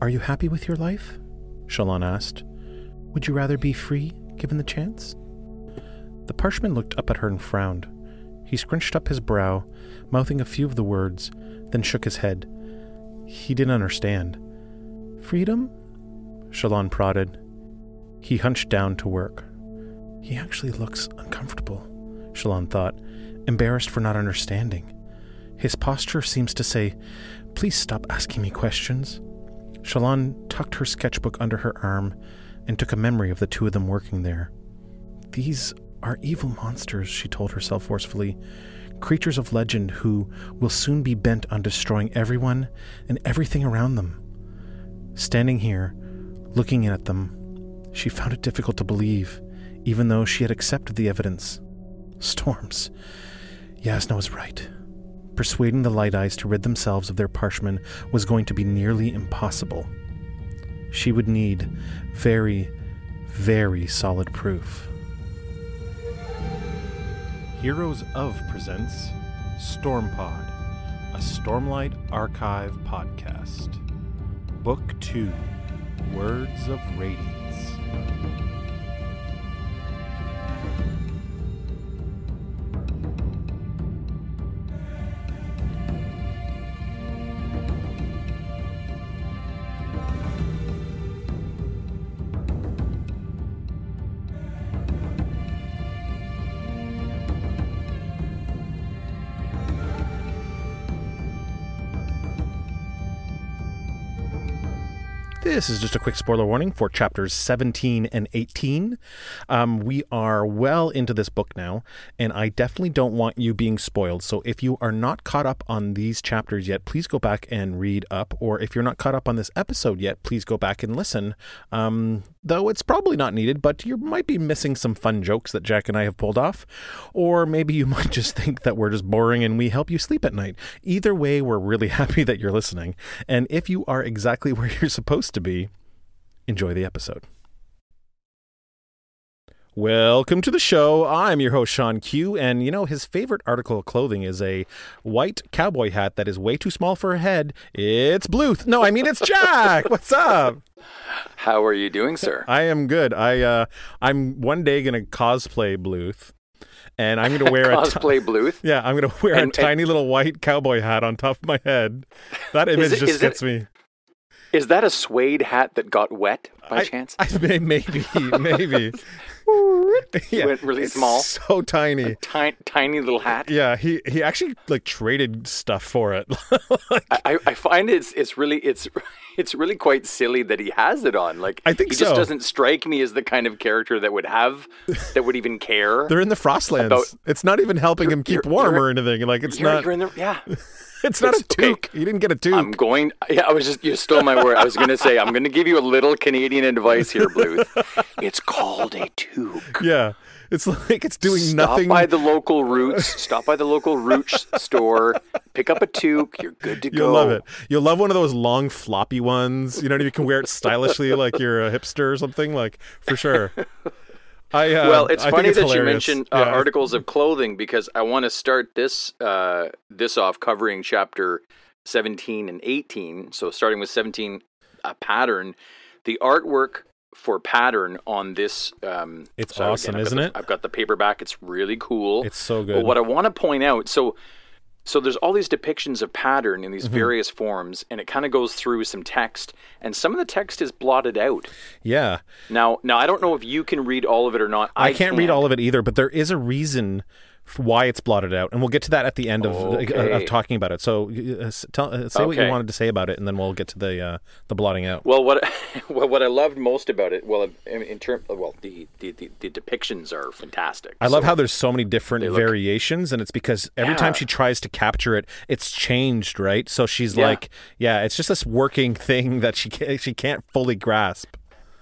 Are you happy with your life? Shallan asked. Would you rather be free, given the chance? The parshman looked up at her and frowned. He scrunched up his brow, mouthing a few of the words, then shook his head. He didn't understand. Freedom? Shallan prodded. He hunched down to work. He actually looks uncomfortable, Shallan thought, embarrassed for not understanding. His posture seems to say, Please stop asking me questions. Shallan tucked her sketchbook under her arm and took a memory of the two of them working there. These are evil monsters, she told herself forcefully. Creatures of legend who will soon be bent on destroying everyone and everything around them. Standing here, looking at them, she found it difficult to believe, even though she had accepted the evidence. Storms. Yasna was right. Persuading the Light Eyes to rid themselves of their parshmen was going to be nearly impossible. She would need very, very solid proof. Heroes of presents Stormpod, a Stormlight Archive podcast. Book 2 Words of Radiance. This is just a quick spoiler warning for chapters 17 and 18. Um, we are well into this book now, and I definitely don't want you being spoiled. So if you are not caught up on these chapters yet, please go back and read up. Or if you're not caught up on this episode yet, please go back and listen. Um, though it's probably not needed, but you might be missing some fun jokes that Jack and I have pulled off. Or maybe you might just think that we're just boring and we help you sleep at night. Either way, we're really happy that you're listening. And if you are exactly where you're supposed to be, enjoy the episode. Welcome to the show. I'm your host, Shawn Q. And you know, his favorite article of clothing is a white cowboy hat that is way too small for a head. It's Bluth. No, I mean, it's Jack. What's up? How are you doing, sir? I am good. I, uh, I'm one day going to cosplay Bluth. And I'm going to wear a cosplay t- Bluth. Yeah, I'm going to wear and, a tiny and... little white cowboy hat on top of my head. That image it, just gets it, me. Is that a suede hat that got wet by I, chance? I, maybe, maybe. yeah, went really small, so tiny, a tiny, tiny little hat. Yeah, he he actually like traded stuff for it. like, I, I find it's it's really it's it's really quite silly that he has it on. Like I think he so. just doesn't strike me as the kind of character that would have that would even care. They're in the Frostlands. About, it's not even helping him keep warm or anything. Like it's you're, not. You're in the, yeah. It's not it's, a toque. Okay. You didn't get a toque. I'm going. Yeah, I was just. You stole my word. I was going to say. I'm going to give you a little Canadian advice here, Bluth. It's called a toque. Yeah. It's like it's doing Stop nothing. Stop by the local Roots. Stop by the local Roots store. Pick up a toque. You're good to go. You'll love it. You'll love one of those long floppy ones. You know, you can wear it stylishly like you're a hipster or something. Like for sure. I, uh, well, it's I funny it's that hilarious. you mentioned uh, yeah. articles of clothing because I want to start this uh, this off covering chapter 17 and 18. So starting with 17, a pattern. The artwork for pattern on this. Um, it's so awesome, again, isn't the, it? I've got the paperback. It's really cool. It's so good. But what I want to point out, so so there's all these depictions of pattern in these mm-hmm. various forms, and it kind of goes through some text, and some of the text is blotted out. Yeah. Now, now I don't know if you can read all of it or not. I, I can't can. read all of it either, but there is a reason why it's blotted out, and we'll get to that at the end of okay. of talking about it. So, uh, tell, uh, say okay. what you wanted to say about it, and then we'll get to the uh, the blotting out. Well, what well, what I loved most about it, well, in, in term, well, the, the, the, the, depictions are fantastic. I love how there's so many different look, variations, and it's because every yeah. time she tries to capture it, it's changed, right? So she's yeah. like, yeah, it's just this working thing that she can't, she can't fully grasp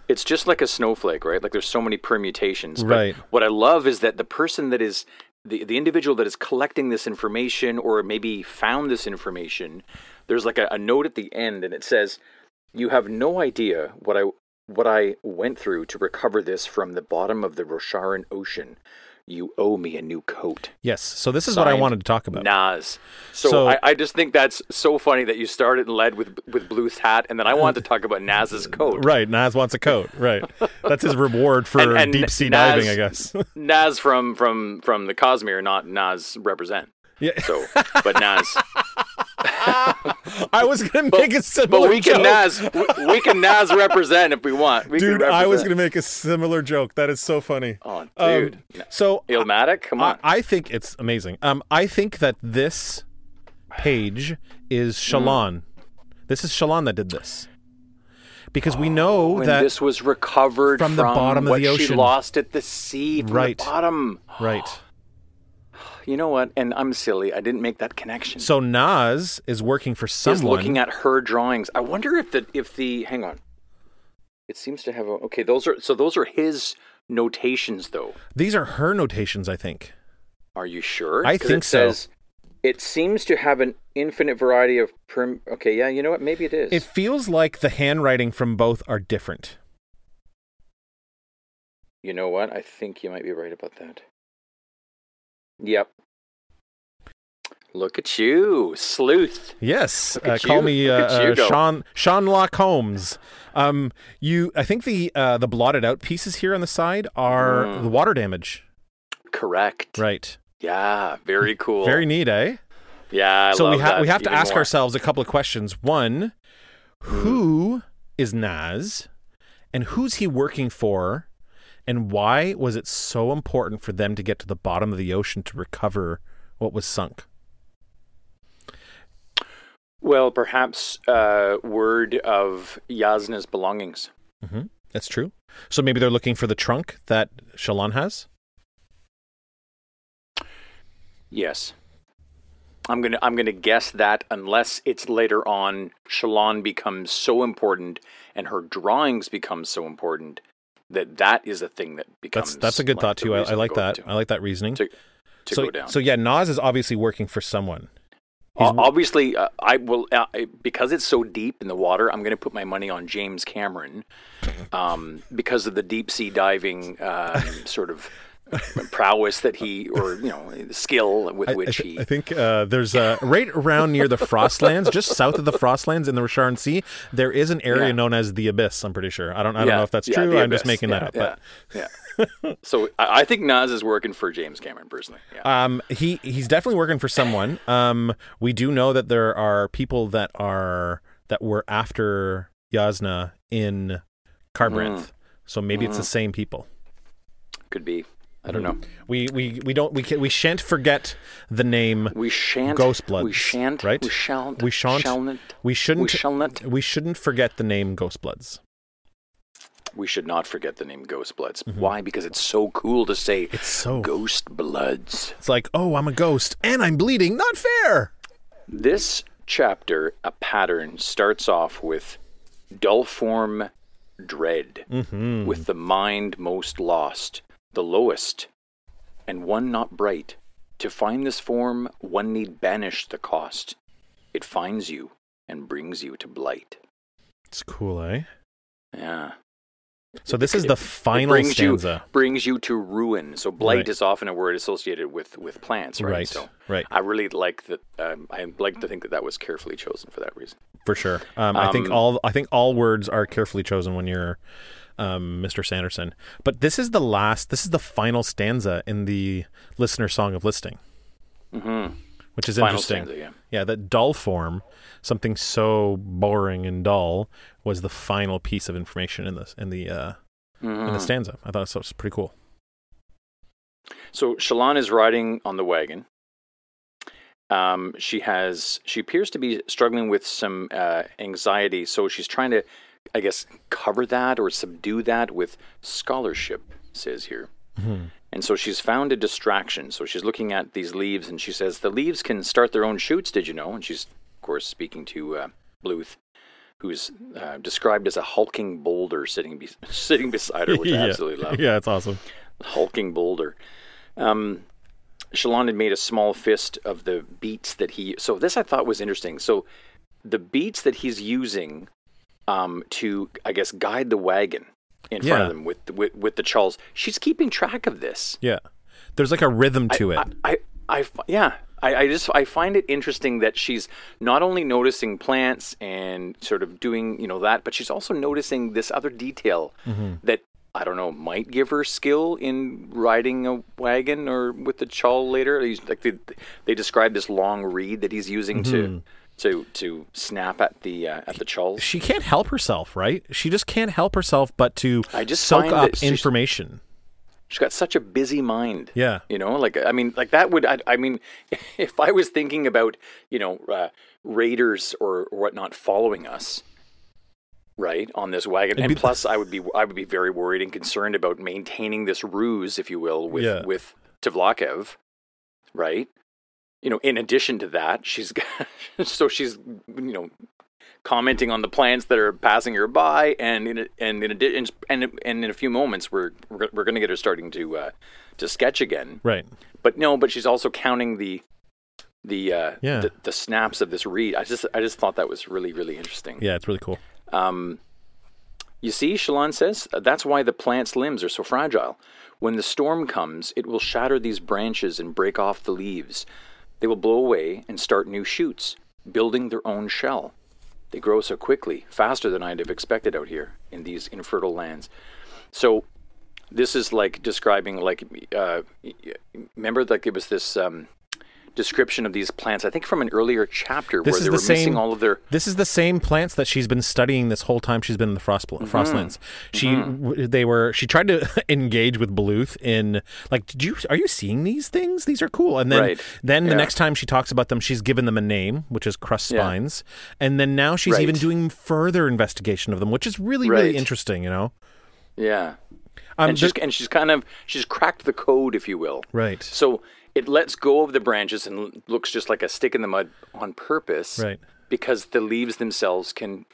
it's just like a snowflake, right? Like there's so many permutations. But right. what I love is that the person that is the, the individual that is collecting this information or maybe found this information, there's like a, a note at the end and it says, You have no idea what I what I went through to recover this from the bottom of the Rosharan Ocean. You owe me a new coat. Yes. So this is what I wanted to talk about. Nas. So, So- I, I just think that's so funny that you started and led with with Bluth's hat, and then I wanted to talk about Nas's coat. Right, Nas wants a coat. Right, that's his reward for And- and deep sea Nas- diving, I guess. Nas from from from the Cosmere, not Nas represent. yeah, So, but Nas, I was gonna make a similar but we can joke. Nas, we, we can Nas represent if we want. We dude. I was gonna make a similar joke. That is so funny. Oh, Um, dude. so Illmatic, come on. I think it's amazing. Um, I think that this page is Shallan. This is Shallan that did this. Because we know when that this was recovered from the bottom of the she ocean. lost at the sea from Right. the bottom. right. You know what? And I'm silly. I didn't make that connection. So Nas is working for Is someone. looking at her drawings. I wonder if the if the hang on. It seems to have a okay. Those are so those are his notations though. These are her notations, I think. Are you sure? I think it so. says, It seems to have an infinite variety of prim. Okay, yeah. You know what? Maybe it is. It feels like the handwriting from both are different. you know what? I think you might be right about that. Yep. Look at you, sleuth. Yes, uh, call you. me uh, uh. Shawn Shawn Lock Holmes. Um, you, I think the uh, the blotted out pieces here on the side are Mm. the water damage. Correct. Right. Yeah. Very cool. Very neat, eh? Yeah. I so we have we have to ask more. ourselves a couple of questions. One, Hmm. who is Nas, and who's he working for, and why was it so important for them to get to the bottom of the ocean to recover what was sunk? Well, perhaps uh, word of Yasna's belongings. hmm That's true. So maybe they're looking for the trunk that Shallan has. Yes. I'm gonna I'm gonna guess that unless it's later on Shallan becomes so important and her drawings become so important that that is a thing that becomes That's that's a good like thought too. I, I like that. to, I like that reasoning. to, to so, go down. so yeah, Nas is obviously working for someone. He's- Obviously, uh, I will uh, because it's so deep in the water. I'm going to put my money on James Cameron, um, because of the deep sea diving um, sort of prowess that he, or you know, the skill with I, I which th- he. I think uh, there's uh, right around near the Frostlands, just south of the Frostlands in the Rosharan Sea, there is an area Yeah. known as the Abyss. I'm pretty sure. I don't. I don't Yeah, know if that's yeah, true. I'm just making that up. Yeah, yeah. so I, I think Nas is working for James Cameron personally. Yeah. Um, he he's definitely working for someone. Um, we do know that there are people that are that were after Yasna in Kharbranth. So maybe it's the same people. Could be. I don't know. We we we don't we can, we shan't forget the name. We shan't. Ghostbloods, We shan't. right? We shan't. We shan't. Shalln't. We shouldn't. We shall not. we shouldn't forget the name Ghostbloods. We should not forget the name Ghostbloods. Mm-hmm. Why? Because it's so cool to say It's so. Ghost Bloods. It's like, oh, I'm a ghost and I'm bleeding. Not fair. This chapter, a pattern, starts off with dull form dread, Mm-hmm. with the mind most lost, the lowest, and one not bright. To find this form, one need banish the cost. It finds you and brings you to blight. It's cool, eh? Yeah. So this is the final brings stanza. You, brings you to ruin. So blight Right. is often a word associated with with plants, right? Right. So Right. I really like that. Um, I like to think that that was carefully chosen for that reason. For sure. Um, I think Um, all I think all words are carefully chosen when you're um, Mr. Sanderson. But this is the last. This is the final stanza in the listener song of listing, Mm-hmm. which is Final interesting. stanza, yeah. Yeah, that dull form, something so boring and dull, was the final piece of information in this in the uh, in the Mhm. stanza. I thought it was pretty cool. So Shallan is riding on the wagon. Um, she has she appears to be struggling with some uh, anxiety, so she's trying to, I guess, cover that or subdue that with scholarship. Says here. Mhm. And so she's found a distraction. So she's looking at these leaves and she says, The leaves can start their own shoots, did you know? And she's, of course, speaking to uh, Bluth, who's uh, described as a hulking boulder sitting, be- sitting beside her, which I absolutely love. Yeah, it's awesome. Hulking boulder. Um, Shallan had made a small fist of the beats that he. So this I thought was interesting. So the beats that he's using um, to, I guess, guide the wagon in front of them with, with with the chulls. She's keeping track of this. Yeah. There's like a rhythm to it. I, I, I yeah. I, I just I find it interesting that she's not only noticing plants and sort of doing you know that, but she's also noticing this other detail Mm-hmm. that I don't know might give her skill in riding a wagon or with the chull later. He's like they, they describe this long reed that he's using Mm-hmm. to to to snap at the uh, at the chulls. she can't help herself, right? She just can't help herself but to I just soak up information. She's got such a busy mind. Yeah. You know, like I mean, like that would I, I mean, if I was thinking about you know uh, raiders or, whatnot following us, right on this wagon, and plus I would be I would be very worried and concerned about maintaining this ruse, if you will, with Yeah. with Tvlakv, right? You know, in addition to that, she's got so she's you know commenting on the plants that are passing her by, and in a, and in addition, and and in a few moments, we're we're, we're going to get her starting to uh, to sketch again. Right. But no, but she's also counting the the uh, Yeah. the, the snaps of this reed. I just I just thought that was really really interesting. Yeah, it's really cool. Um, you see, Shallan says, that's why the plant's limbs are so fragile. When the storm comes, it will shatter these branches and break off the leaves. They will blow away and start new shoots, building their own shell. They grow so quickly, faster than I'd have expected out here in these infertile lands. So, this is like describing, like, uh, remember, like it was this um, description of these plants. I think from an earlier chapter This where they the were same- missing all of their This is the same plants that she's been studying this whole time she's been in the frost Mm-hmm. frostlands. She w they were she tried to engage with Bluth in like did you are you seeing these things? These are cool. And then Right. then the Yeah. next time she talks about them she's given them a name, which is crust Yeah. spines. And then now she's Right. even doing further investigation of them, which is really really interesting, you know. yeah. Um, and she's and she's kind of she's cracked the code, if you will. right. So it lets go of the branches and looks just like a stick in the mud on purpose, Right. Because the leaves themselves can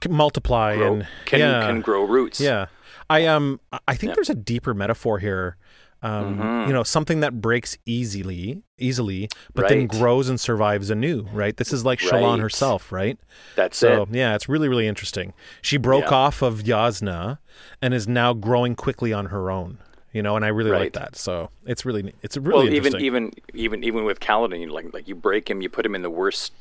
Can multiply grow, and can yeah. can grow roots. Yeah, I um I- think Yeah. there's a deeper metaphor here. Um, Mhm. you know, something that breaks easily, easily, but then grows and survives anew. Right. This is like Shallan Right. herself, right? that's So it. yeah, it's really really interesting. She broke Yeah. off of Yasna and is now growing quickly on her own. You know, and I really like that. So it's really it's really Well, even even even even with Kaladin, you like like you break him, you put him in the worst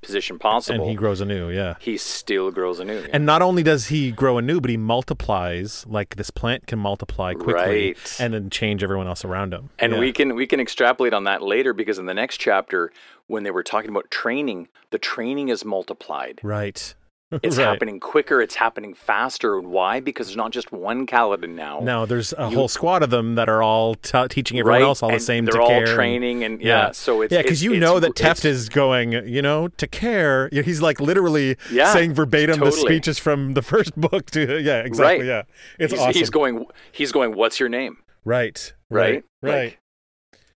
position possible, and he grows anew. Yeah. he still grows anew. yeah. And not only does he grow anew, but he multiplies like this plant can multiply quickly Right. and then change everyone else around him. And Yeah. we can we can extrapolate on that later because in the next chapter, when they were talking about training, the training is multiplied. right. It's Right. happening quicker. It's happening faster. And why? Because there's not just one Kaladin now. No, there's a whole squad of them that are all t- teaching everyone right? else all the same. They're to all care training and yeah. So it's yeah, because you know that Teft is going, you know, to care. He's like literally Yeah, saying verbatim the totally. speeches from the first book to yeah, exactly. Right. Yeah, it's he's, awesome. he's going. He's going. What's your name? right, Right. right, right. Like,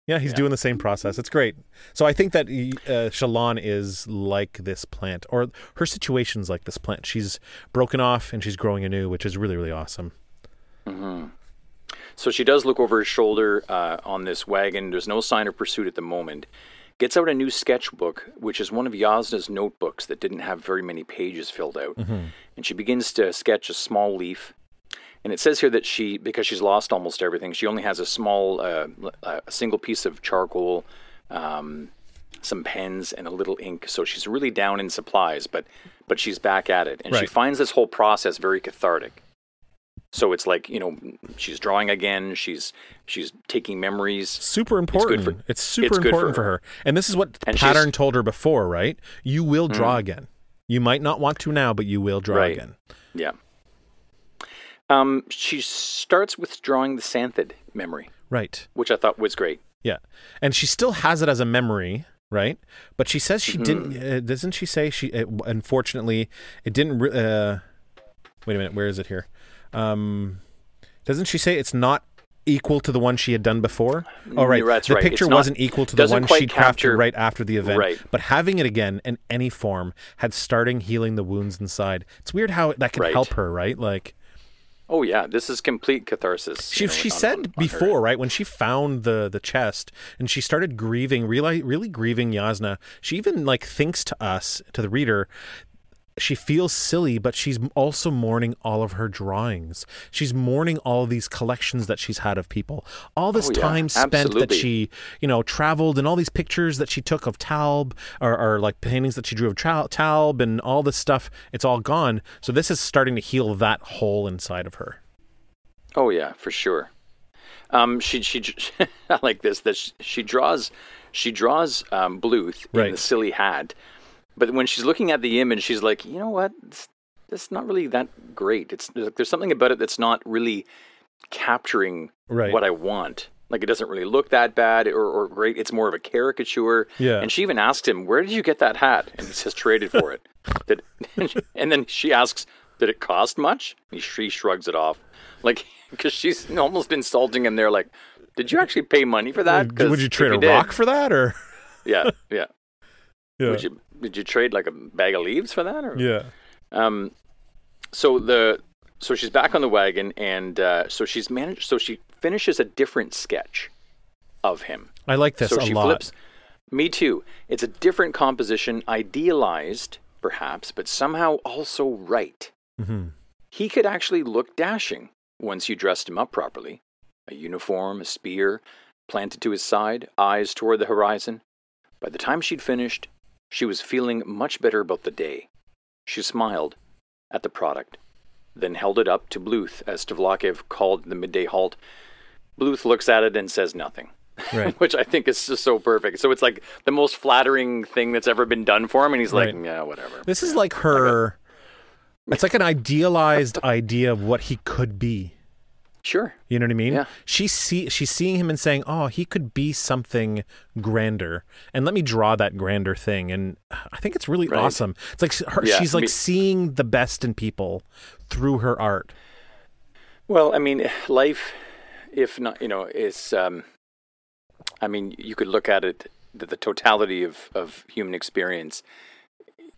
yeah, he's yeah. doing the same process. It's great. So I think that uh, Shallan is like this plant, or her situation's like this plant. She's broken off and she's growing anew, which is really, really awesome. So she does look over his shoulder uh, on this wagon. There's no sign of pursuit at the moment. Gets out a new sketchbook, which is one of Yasna's notebooks that didn't have very many pages filled out. And she begins to sketch a small leaf. And it says here that she, because she's lost almost everything, she only has a small, uh, a single piece of charcoal, um, some pens, and a little ink. So she's really down in supplies, but but she's back at it, and she finds this whole process very cathartic. So it's like you know she's drawing again. She's she's taking memories. Super important. for- it's super it's good for important for her. her. And this is what And Pattern told her before, right? You will draw again. You might not want to now, but you will draw Right. again. Yeah. Um, she starts with drawing the Santhid memory, Right. which I thought was great. Yeah. And she still has it as a memory, right? But she says she didn't. Mm-hmm. Uh, doesn't she say she? It, unfortunately, it didn't. re- Uh, wait a minute. Where is it here? Um, doesn't she say it's not equal to the one she had done before? Oh, right. That's the right. picture It's wasn't equal to the one she crafted capture- right after the event. Right. But having it again in any form had starting healing the wounds inside. It's weird how that can Right. help her, right? Like Oh yeah, this is complete catharsis. she you know, she on- said on- on her. before, right, when she found the the chest and she started grieving, really really grieving Yasna. She even like thinks to us, to the reader, she feels silly, but she's also mourning all of her drawings. She's mourning all of these collections that she's had of people. All this Oh, yeah, time spent that she, you know, traveled and all these pictures that she took of Talb or, or like paintings that she drew of Tal- Talb and all this stuff, it's all gone. So this is starting to heal that hole inside of her. Oh yeah, for sure. Um, she she I like this that she, she draws she draws um, Bluth in the silly hat, but when she's looking at the image, she's like, you know what, it's, it's not really that great. It's like, there's something about it that's not really capturing Right. what I want. Like it doesn't really look that bad or, or great. It's more of a caricature. Yeah. And she even asked him, "Where did you get that hat?" And he says, "Traded for it." Did, and then she asks, "Did it cost much?" He she shrugs it off, like because she's almost insulting him there. Like, did you actually pay money for that?" Would you trade a did- rock for that or? Yeah, yeah. Yeah. Would you did you trade like a bag of leaves for that? Or? yeah. Um, so the so she's back on the wagon, and uh, so she's managed. So she finishes a different sketch of him. I like this so a she lot. flips. Me too. It's a different composition, idealized perhaps, but somehow also right. Mm-hmm. He could actually look dashing once you dressed him up properly. A uniform, a spear, planted to his side, eyes toward the horizon. By the time she'd finished, she was feeling much better about the day. She smiled at the product, then held it up to Bluth as Tvlakv called the midday halt. Bluth looks at it and says nothing. Right. Which I think is just so perfect. So it's like the most flattering thing that's ever been done for him, and he's like, "Yeah, whatever." This is like her. It's like an idealized idea of what he could be. Sure. You know what I mean? Yeah. She's see she's seeing him and saying, "Oh, he could be something grander." And let me draw that grander thing. And I think it's really Right. awesome. It's like her, Yeah, she's like me- seeing the best in people through her art. Well, I mean, life, if not, you know, is. Um, I mean, you could look at it. that the totality of of human experience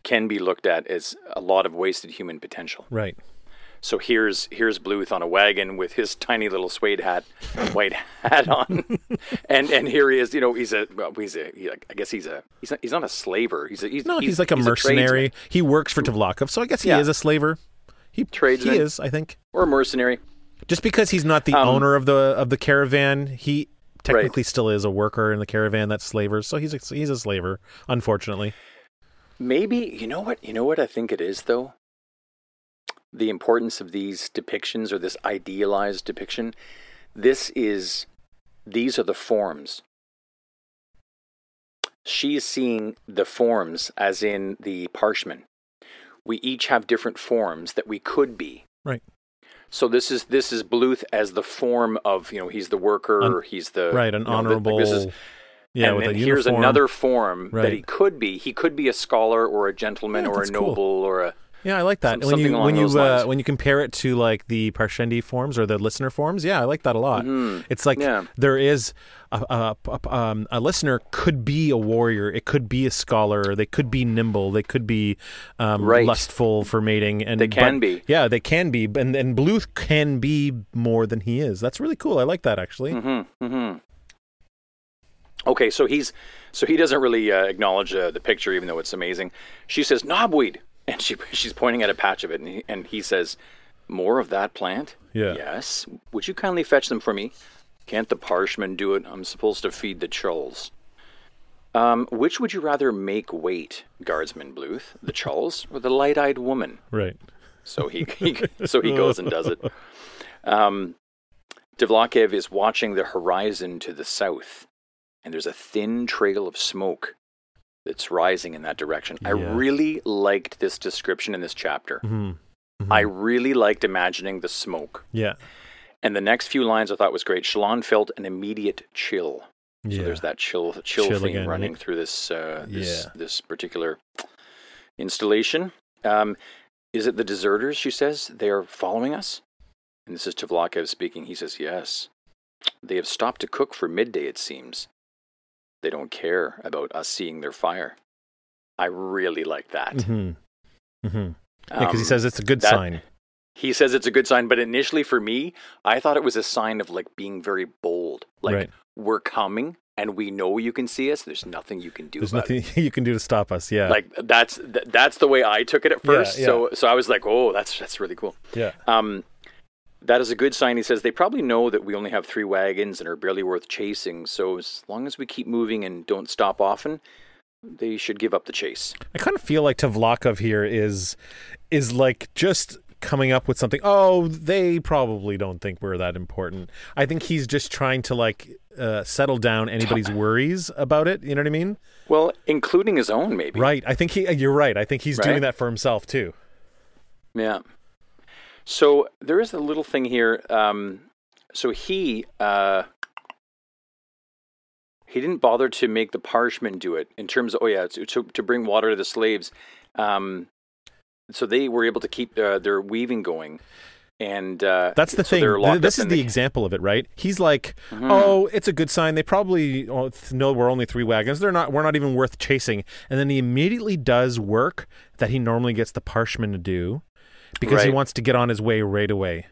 can be looked at as a lot of wasted human potential. Right. So here's here's Bluth on a wagon with his tiny little suede hat, white hat on, and and here he is. You know, he's a well, he's a he, I guess he's a he's not, he's not a slaver. He's a he's, No, he's, like a tradesman. mercenary. he works for Tvlakv, so I guess he Yeah. is a slaver. He Tradesman. He is, I think. or a mercenary. Just because he's not the Um, owner of the of the caravan, he technically still is a worker in the caravan that's slavers. So he's a, he's a slaver, unfortunately. Maybe you know what you know what I think it is though. The importance of these depictions or this idealized depiction. This is these are the forms. She is seeing the forms as in the parshmen. We each have different forms that we could be. Right. So this is this is Bluth as the form of you know he's the worker, Un- he's the right, an you know, the- honorable. this is yeah, and with then here's uniform. another form that he could be. He could be a scholar or a gentleman Yeah, or a that's cool. noble or a Yeah, I like that. Some- when you when you uh, when you compare it to like the Parshendi forms or the listener forms, yeah, I like that a lot. Mhm. It's like Yeah. there is a, a, a, um, a listener could be a warrior, it could be a scholar, they could be nimble, they could be um, Right. lustful for mating, and They can but- be. Yeah, they can be, and and Bluth can be more than he is. That's really cool. I like that actually. Mm-hmm, mm-hmm. Okay, so he's so he doesn't really uh, acknowledge uh, the picture, even though it's amazing. She says knobweed, and she she's pointing at a patch of it, and he, and he says, "More of that plant." Yeah. Yes. Would you kindly fetch them for me? Can't the parshman do it? I'm supposed to feed the chulls. Um, which would you rather make wait, Guardsman Bluth, the chulls or the light-eyed woman? Right. So he, he so he goes and does it. Um, Tvlakv is watching the horizon to the south, and there's a thin trail of smoke that's rising in that direction. I really liked this description in this chapter. hmm I really liked imagining the smoke. Yeah. And the next few lines I thought was great. Shallan felt an immediate chill. Yeah. So there's that chill, chill, Chill theme again, running right? through this uh, this Yeah. this particular installation. Um, is it the deserters? She says they are following us. And this is Tvlakv speaking. He says, "Yes, they have stopped to cook for midday. It seems they don't care about us seeing their fire." I really like that. hmm hmm Yeah, because he Um, says it's a good that- sign. he says it's a good sign, but initially for me, I thought it was a sign of like being very bold. Like Right. we're coming and we know you can see us. There's nothing you can do There's about it. nothing you can do to stop us. Yeah. Like that's th- that's the way I took it at Yeah, first. yeah. So so I was like, oh, that's that's really cool. yeah. Um, that is a good sign. He says they probably know that we only have three wagons and are barely worth chasing. So as long as we keep moving and don't stop often, they should give up the chase. I kind of feel like Tvlakv here is is like just coming up with something. Oh, they probably don't think we're that important. I think he's just trying to like uh, settle down anybody's worries about it. You know what I mean? Well, including his own, maybe. Right. I think he. You're right. I think he's doing that for himself too. Yeah. So there is a little thing here. Um, so he uh, he didn't bother to make the parshmen do it in terms of oh yeah to to, to bring water to the slaves. Um, so they were able to keep uh, their weaving going, and uh, That's the so thing. they're Th- locked This is the example of it, right? He's like, "Oh, it's a good sign. They probably oh, know we're only three wagons. They're not. We're not even worth chasing." And then he immediately does work that he normally gets the parshman to do because he wants to get on his way right away.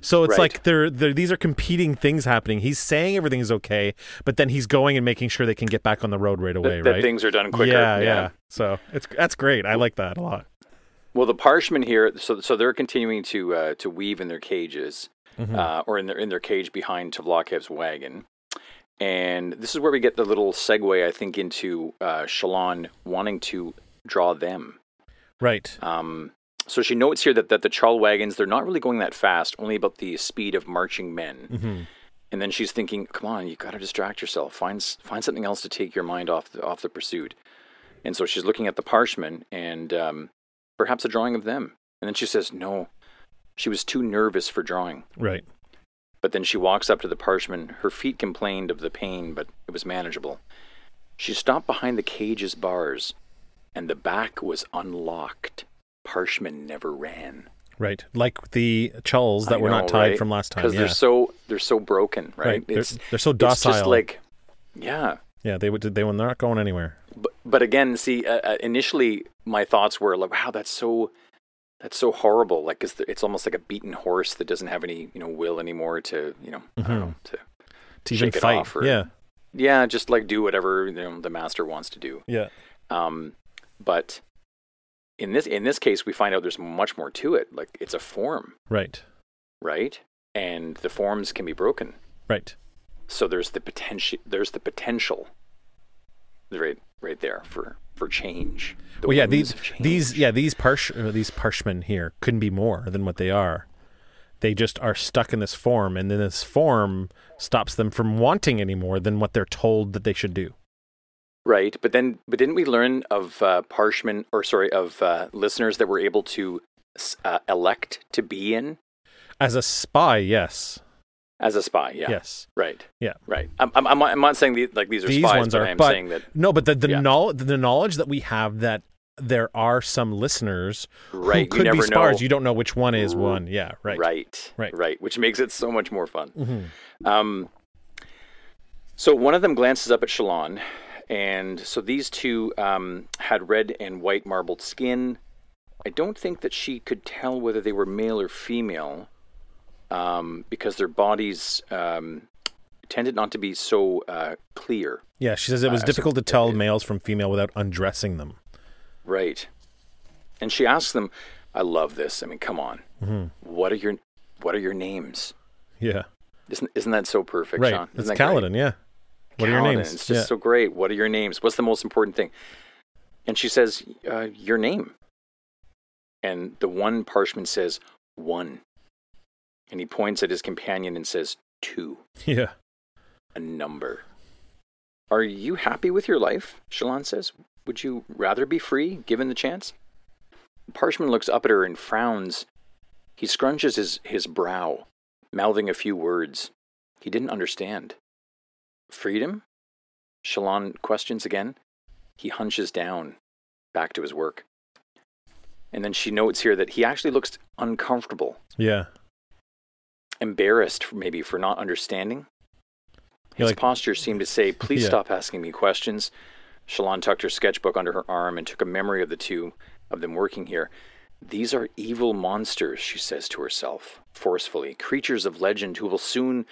So it's Right. like they're, they're these are competing things happening. He's saying everything is okay, but then he's going and making sure they can get back on the road right away, that, that right? things are done quicker. Yeah, yeah, So it's that's great. I like that a lot. Well, the parshmen here, so so they're continuing to uh, to weave in their cages, Mhm. uh, or in their in their cage behind Tvlakv's wagon, and this is where we get the little segue, I think, into uh, Shallan wanting to draw them. right. Um, so she notes here that that the chull wagons they're not really going that fast, only about the speed of marching men. hmm And then she's thinking, "Come on, you got to distract yourself. Find find something else to take your mind off the, off the pursuit." And so she's looking at the parshmen and um, perhaps a drawing of them. And then she says, "No." She was too nervous for drawing. Right. But then she walks up to the parshmen. Her feet complained of the pain, but it was manageable. She stopped behind the cage's bars, and the back was unlocked. Parshmen never ran. Right. Like the chulls that I were not tied right? from last time. because Yeah. they're so they're so broken, right? right. They're, It's they're so it's docile. just like yeah. yeah, they would. They were not going anywhere. But but again, see, uh, uh, initially my thoughts were like, wow, that's so that's so horrible. Like it's it's almost like a beaten horse that doesn't have any you know will anymore to you know I don't know to To even Shake it off or- yeah. yeah just like do whatever you know the master wants to do. Yeah. Um, but in this in this case, we find out there's much more to it. Like it's a form, Right. right? And the forms can be broken. Right. So there's the potential. There's the potential, right, right there for for change. The well, yeah. These these yeah these parsh uh, these parshmen here couldn't be more than what they are. They just are stuck in this form, and then this form stops them from wanting any more than what they're told that they should do. Right. But then, but didn't we learn of uh, parshmen, or sorry, of uh, listeners that were able to uh, elect to be in As a spy, yes, as a spy? Yeah. yes, Right. Yeah. Right. I'm, I'm, I'm not- saying the, like these are These spies, ones but are, I'm but- saying that no, but the the Yeah. knowledge the knowledge that we have that there are some listeners right. who could never be spies. know. You don't know which one is one. Yeah, right, Right. Right. Right. Which makes it so much more fun. Mhm. Um, so one of them glances up at Shallan, and so these two um, had red and white marbled skin. I don't think that she could tell whether they were male or female, um, because their bodies um, tended not to be so uh, clear. Yeah, she says it was Uh, so- difficult to tell males from female without undressing them. Right. And she asks them, "I love this. I mean, come on. Mm-hmm. What are your What are your names? Yeah, Isn't Isn't that so perfect, right. Shawn? Isn't It's? Kaladin. Yeah. What are your names? It's just yeah. so great. What are your names? What's the most important thing? And she says, uh, Your name. And the one parshman says, One. And he points at his companion and says, Two. yeah. A number. Are you happy with your life? Shallan says. Would you rather be free, given the chance? Parshman looks up at her and frowns. He scrunches his, his brow, mouthing a few words. He didn't understand. Freedom? Shallan questions again. He hunches down, back to his work. And then she notes here that he actually looks uncomfortable, Yeah. embarrassed maybe for not understanding. His like- posture seemed to say, Please Yeah. stop asking me questions. Shallan tucked her sketchbook under her arm and took a memory of the two of them working here. These are evil monsters, she says to herself, forcefully, creatures of legend who will soon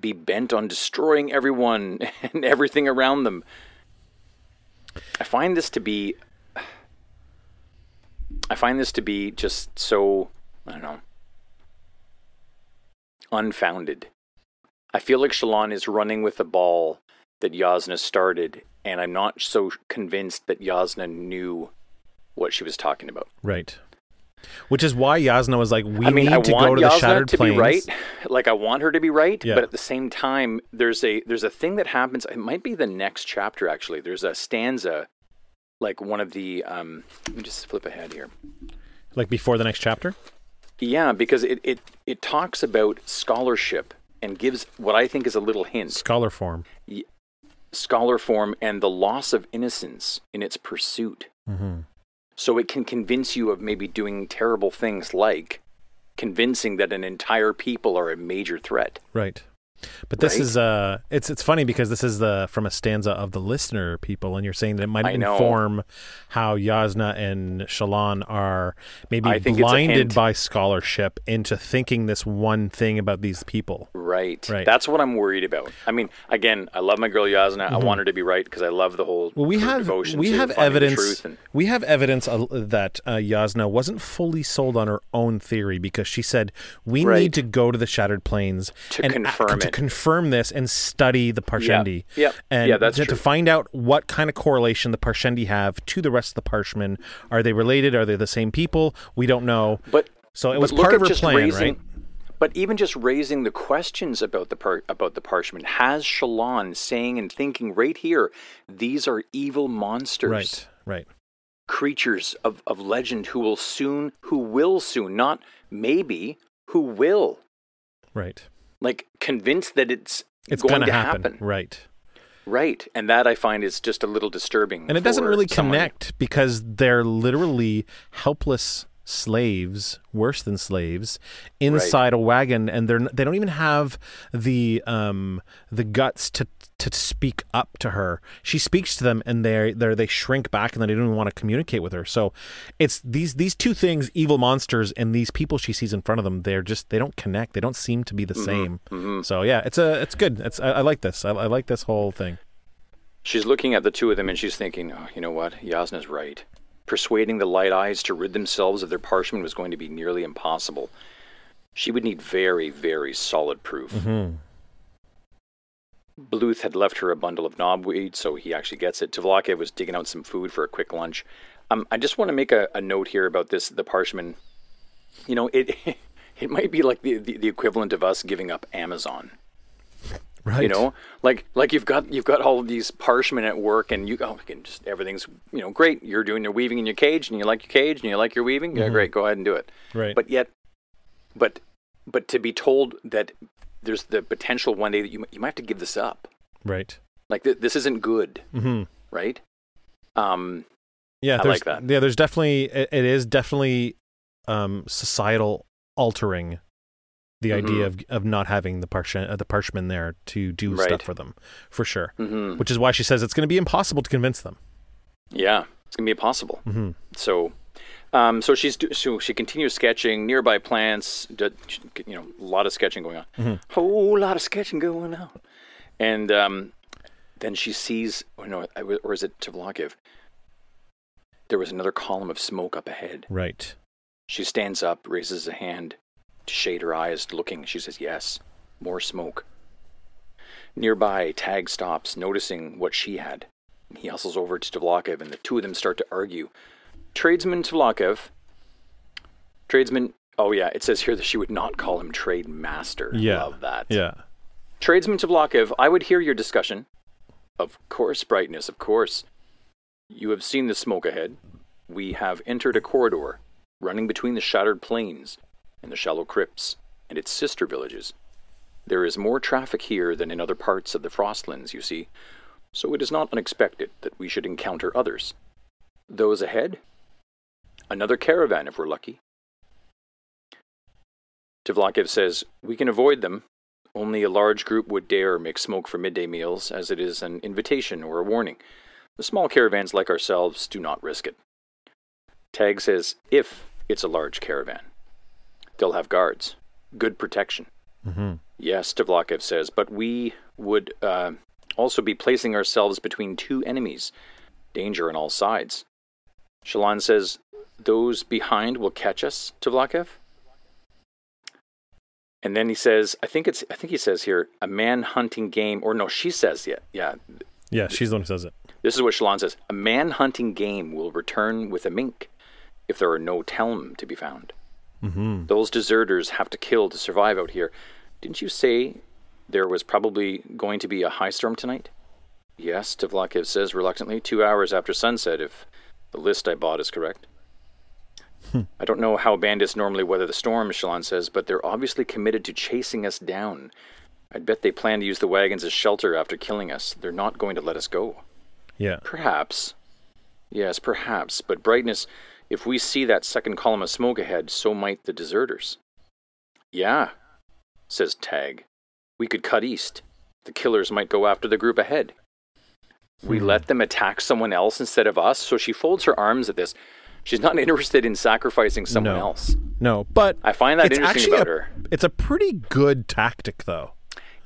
be bent on destroying everyone and everything around them. I find this to be I find this to be just so I don't know unfounded. I feel like Shallan is running with the ball that Yasna started, and I'm not so convinced that Yasna knew what she was talking about. Right. Which is why Yasna was like, "We I mean, need I to go to Yasna the Shattered to Plains." be right. Like I want her to be right, Yeah. but at the same time, there's a there's a thing that happens. It might be the next chapter actually. There's a stanza, like one of the. Um, let me just flip ahead here. Like before the next chapter. Yeah, because it it it talks about scholarship and gives what I think is a little hint. Scholar form. Scholar form and the loss of innocence in its pursuit. Mm-hmm. So it can convince you of maybe doing terrible things like convincing that an entire people are a major threat. Right. But this Right? is uh it's it's funny because this is the from a stanza of the listener people and you're saying that it might inform how Yasna and Shallan are maybe blinded by scholarship into thinking this one thing about these people. Right. Right. That's what I'm worried about. I mean, again, I love my girl Yasna. I want her to be right because I love the whole Mm-hmm. Well, we have devotion we to have evidence truth and we have evidence uh, that uh, Yasna wasn't fully sold on her own theory because she said we Right. need to go to the Shattered Plains To and confirm to it. Confirm this and study the Parshendi. Yep. And Yeah, that's to, to find out what kind of correlation the Parshendi have to the rest of the Parshmen. Are they related? Are they the same people? We don't know. but So it was part of her plan, raising, right? But even just raising the questions about the par- about the parshmen has Shallan saying and thinking right here, these are evil monsters. Right. Right. creatures of, of legend who will soon, who will soon, not maybe, who will, Right. Like convinced that it's, It's going to happen. happen. Right. Right. And that I find is just a little disturbing. And it doesn't really someone- connect because they're literally helpless slaves, worse than slaves, inside a wagon, and they're they don't even have the um the guts to to speak up to her. She speaks to them, and they they they shrink back, and then they don't even want to communicate with her. So it's these these two things, evil monsters, and these people she sees in front of them. They're just they don't connect. They don't seem to be the same. So yeah, it's a it's good. It's I, I like this. I, I like this whole thing. She's looking at the two of them and she's thinking, oh, you know what? Yasna's right. Persuading the light eyes to rid themselves of their parshmen was going to be nearly impossible. She would need very, very solid proof. Mm-hmm. Bluth had left her a bundle of knobweed, so he actually gets it. Tvlakv was digging out some food for a quick lunch. Um, I just want to make a, a note here about this, the parshmen. You know, it it might be like the, the, the equivalent of us giving up Amazon. Right. You know, like like you've got you've got all of these parshmen at work, and you oh, can just everything's you know great. You're doing your weaving in your cage, and you like your cage, and you like your weaving. Yeah, great. Go ahead and do it. Right. But yet, but but to be told that there's the potential one day that you you might have to give this up. right. Like th- this isn't good, Mm-hmm. right? Um, Yeah, I there's, like that. Yeah, there's definitely it, it is definitely um, societal altering the idea of of not having the parshmen uh, the parshmen there to do Right. stuff for them for sure. mhm. Which is why she says it's going to be impossible to convince them. Yeah, it's gonna be impossible. hmm So, um, so she's do- so she continues sketching nearby plants. You know, a lot of sketching going on. Mhm. Whole lot of sketching going on. And um, then she sees, or no, or is it Tvlakv? There was another column of smoke up ahead. Right. She stands up, raises a hand to shade her eyes, looking. She says, "Yes, more smoke." Nearby, Tag stops, noticing what she had. He hustles over to Tvlakv, and the two of them start to argue. Tradesman Tvlakv. Tradesman. Oh yeah, it says here that she would not call him trade master. Yeah. Love that. Yeah. Tradesman Tvlakv, I would hear your discussion. Of course, brightness, of course. You have seen the smoke ahead. We have entered a corridor running between the shattered plains and the shallow crypts and its sister villages. There is more traffic here than in other parts of the Frostlands, you see, so it is not unexpected that we should encounter others. Those ahead? Another caravan if we're lucky. Tvlakv says, We can avoid them, only a large group would dare make smoke for midday meals, as it is an invitation or a warning. The small caravans like ourselves do not risk it. Tag says, if it's a large caravan, they'll have guards, good protection. hmm Yes, Tvlakv says, but we would uh, also be placing ourselves between two enemies. Danger on all sides. Shallan says, those behind will catch us, Tvlakv? And then he says, I think it's I think he says here, a man hunting game or no, she says yeah, yeah. Yeah, she's the one who says it. This is what Shallan says. A man hunting game will return with a mink if there are no Telm to be found. Mm-hmm. Those deserters have to kill to survive out here. Didn't you say there was probably going to be a high storm tonight? Yes, Tvlakv says reluctantly, two hours after sunset, if the list I bought is correct. I don't know how bandits normally weather the storm, Shallan says, but they're obviously committed to chasing us down. I'd bet they plan to use the wagons as shelter after killing us. They're not going to let us go. Yeah. Perhaps. Yes, perhaps. But brightness, if we see that second column of smoke ahead, so might the deserters. Yeah, says Tag. We could cut east. The killers might go after the group ahead. We Hmm. let them attack someone else instead of us, so she folds her arms at this. She's not interested in sacrificing someone No. else. No, but I find that it's interesting about a, her. It's a pretty good tactic, though.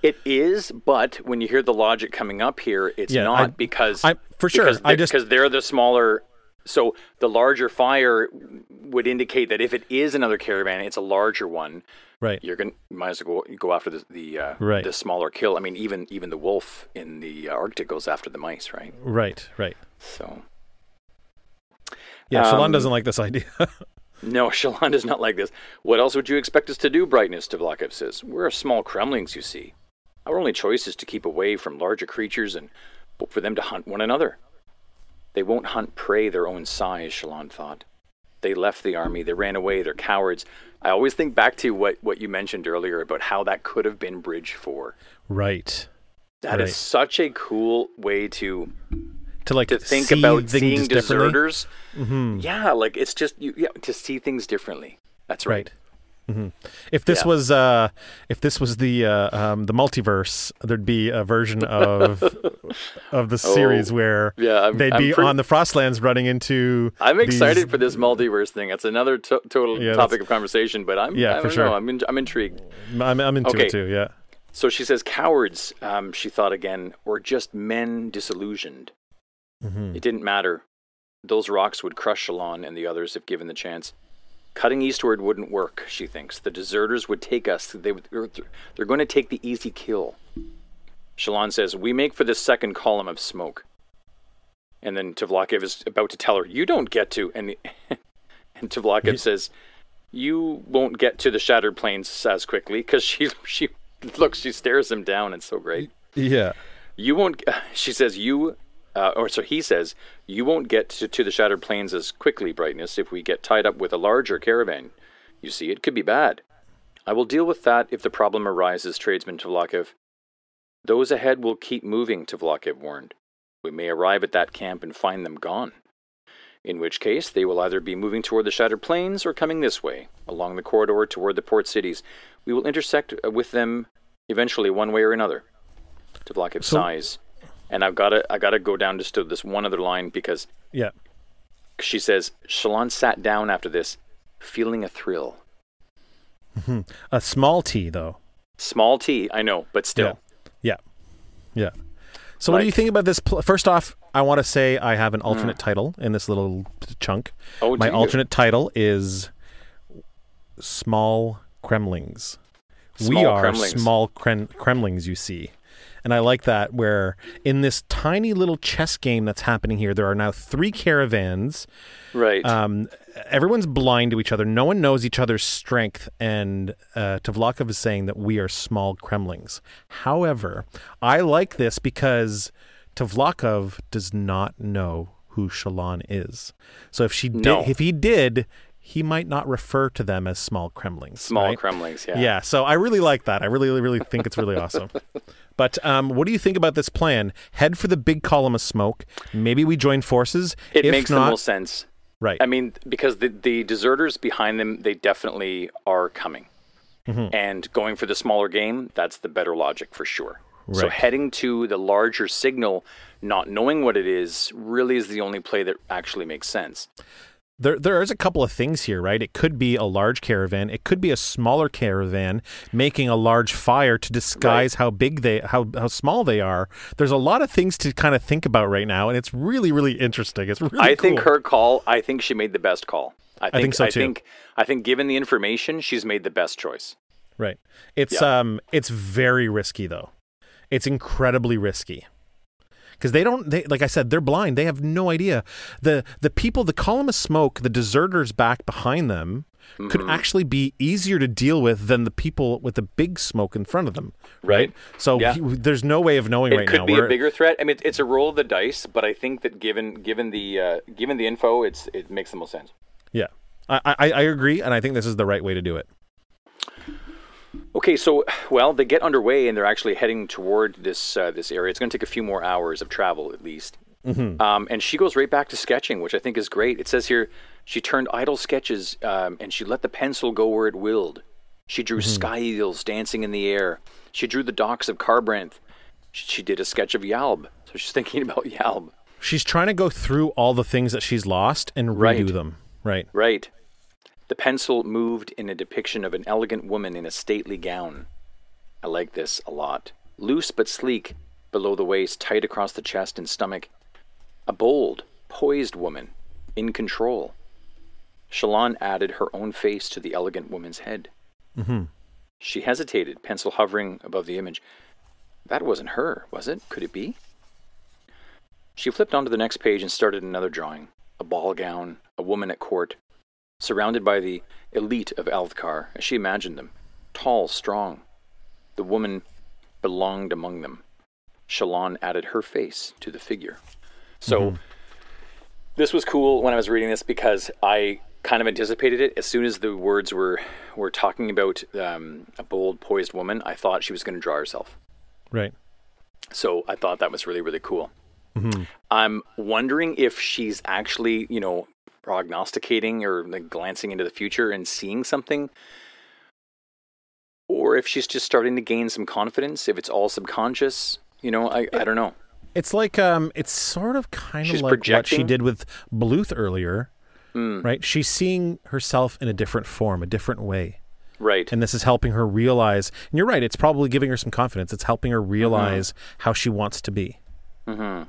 It is, but when you hear the logic coming up here, it's Yeah, not I- because I- for sure, because I they're, just- because they're the smaller. So the larger fire would indicate that if it is another caravan, it's a larger one. Right. You're gonna you might as well go, go after the the, uh, Right. the smaller kill. I mean, even even the wolf in the uh, Arctic goes after the mice, right? Right. Right. So Yeah, Shallan Um, doesn't like this idea. no, Shallan does not like this. What else would you expect us to do? Brightness, Tvlakv says. We're small cremlings, you see. Our only choice is to keep away from larger creatures and hope for them to hunt one another. They won't hunt prey their own size, Shallan thought. They left the army, they ran away, they're cowards. I always think back to what, what you mentioned earlier about how that could have been Bridge 4. right. That is Right. such a cool way to To like to think about things seeing differently. deserters. Mhm. Yeah, like it's just you yeah, to see things differently. That's right. Right. hmm If this Yeah. was uh, if this was the uh, um, the multiverse, there'd be a version of of the series Oh, where Yeah, I'm, they'd I'm be on the Frostlands running into. I'm excited these- for this multiverse thing. It's another to- total Yeah, topic of conversation, but I'm Yeah, I for don't sure. know. I'm in, I'm intrigued. I'm, I'm into Okay. it too. Yeah. So she says, cowards. Um, she thought again, or just men disillusioned. Hmm It didn't matter. Those rocks would crush Shallan and the others if given the chance. Cutting eastward wouldn't work, she thinks. The deserters would take us. They would, they're going to take the easy kill. Shallan says, We make for the second column of smoke. And then Tvlakv is about to tell her, You don't get to. And, and says, You won't get to the shattered plains as quickly because she, she looks, she stares him down. It's so great. Yeah. You won't. She says you, uh, or so he says you won't get to, to the shattered plains as quickly, brightness, if we get tied up with a larger caravan. You see, it could be bad. I will deal with that if the problem arises, tradesman Tvlakv. Those ahead will keep moving, Tvlakv warned. We may arrive at that camp and find them gone. In which case, they will either be moving toward the shattered plains or coming this way, along the corridor toward the port cities. We will intersect uh, with them eventually, one way or another. Tvlakv So- sighs. And I've got to I got to go down just to this one other line because Yeah. she says Shallan sat down after this, feeling a thrill. Mm-hmm. A small T though. Small T, I know, but still. Yeah. Yeah. So, what do you think about this? Pl- First off, I want to say I have an alternate mm. title in this little chunk. Oh, My alternate title is Small cremlings. we are cremlings. small krem- cremlings, you see. And I like that where in this tiny little chess game that's happening here, there are now three caravans. Right. Um, everyone's blind to each other. No one knows each other's strength. And uh, Tvlakv is saying that we are small cremlings. However, I like this because Tvlakv does not know who Shallan is. So if she did, No. if he did, he might not refer to them as small cremlings. Small right? cremlings, yeah. Yeah, so I really like that. I really, really think it's really awesome. But um, what do you think about this plan? Head for the big column of smoke. Maybe we join forces. It if makes not, the most sense. right. I mean, because the, the deserters behind them, they definitely are coming. Mm-hmm. And going for the smaller game, that's the better logic for sure. So heading to the larger signal, not knowing what it is, really is the only play that actually makes sense. There there is a couple of things here, right? It could be a large caravan, it could be a smaller caravan making a large fire to disguise how big they how how small they are. There's a lot of things to kind of think about right now, and it's really really interesting. It's really I cool. think her call. I think she made the best call. I think, think so, I think I think given the information, she's made the best choice. right. It's Yeah. um it's very risky though. It's incredibly risky. Because they don't, they like I said, they're blind. They have no idea. the The people, the column of smoke, the deserters back behind them, could Mm-hmm. actually be easier to deal with than the people with the big smoke in front of them. Right. So Yeah. he- there's no way of knowing It right could now. be We're- a bigger threat. I mean, it's a roll of the dice, but I think that given given the uh, given the info, it's it makes the most sense. Yeah, I, I I agree, and I think this is the right way to do it. Okay, so well, they get underway and they're actually heading toward this uh, this area. It's going to take a few more hours of travel at least. Um, and she goes right back to sketching, which I think is great. It says here she turned idle sketches um, and she let the pencil go where it willed. She drew sky eagles dancing in the air. She drew the docks of Kharbranth. She, she did a sketch of Yalb, so she's thinking about Yalb. She's trying to go through all the things that she's lost and redo Right. them. Right. Right. The pencil moved in a depiction of an elegant woman in a stately gown. I like this a lot. Loose but sleek, below the waist, tight across the chest and stomach. A bold, poised woman, in control. Shallan added her own face to the elegant woman's head. Mm-hmm. She hesitated, pencil hovering above the image. That wasn't her, was it? Could it be? She flipped onto the next page and started another drawing. A ball gown, a woman at court, surrounded by the elite of Alethkar, as she imagined them, tall, strong. The woman belonged among them. Shallan added her face to the figure. So this was cool when I was reading this because I kind of anticipated it. As soon as the words were were talking about um, a bold, poised woman, I thought she was going to draw herself. Right. So I thought that was really, really cool. Mm-hmm. I'm wondering if she's actually, you know, prognosticating or like glancing into the future and seeing something, or if she's just starting to gain some confidence. If it's all subconscious, you know, I, I don't know. It's like um, it's sort of kind of like what she did with Bluth earlier, Mm, right? She's seeing herself in a different form, a different way, right. and this is helping her realize. And you're right; it's probably giving her some confidence. It's helping her realize how she wants to be. hmm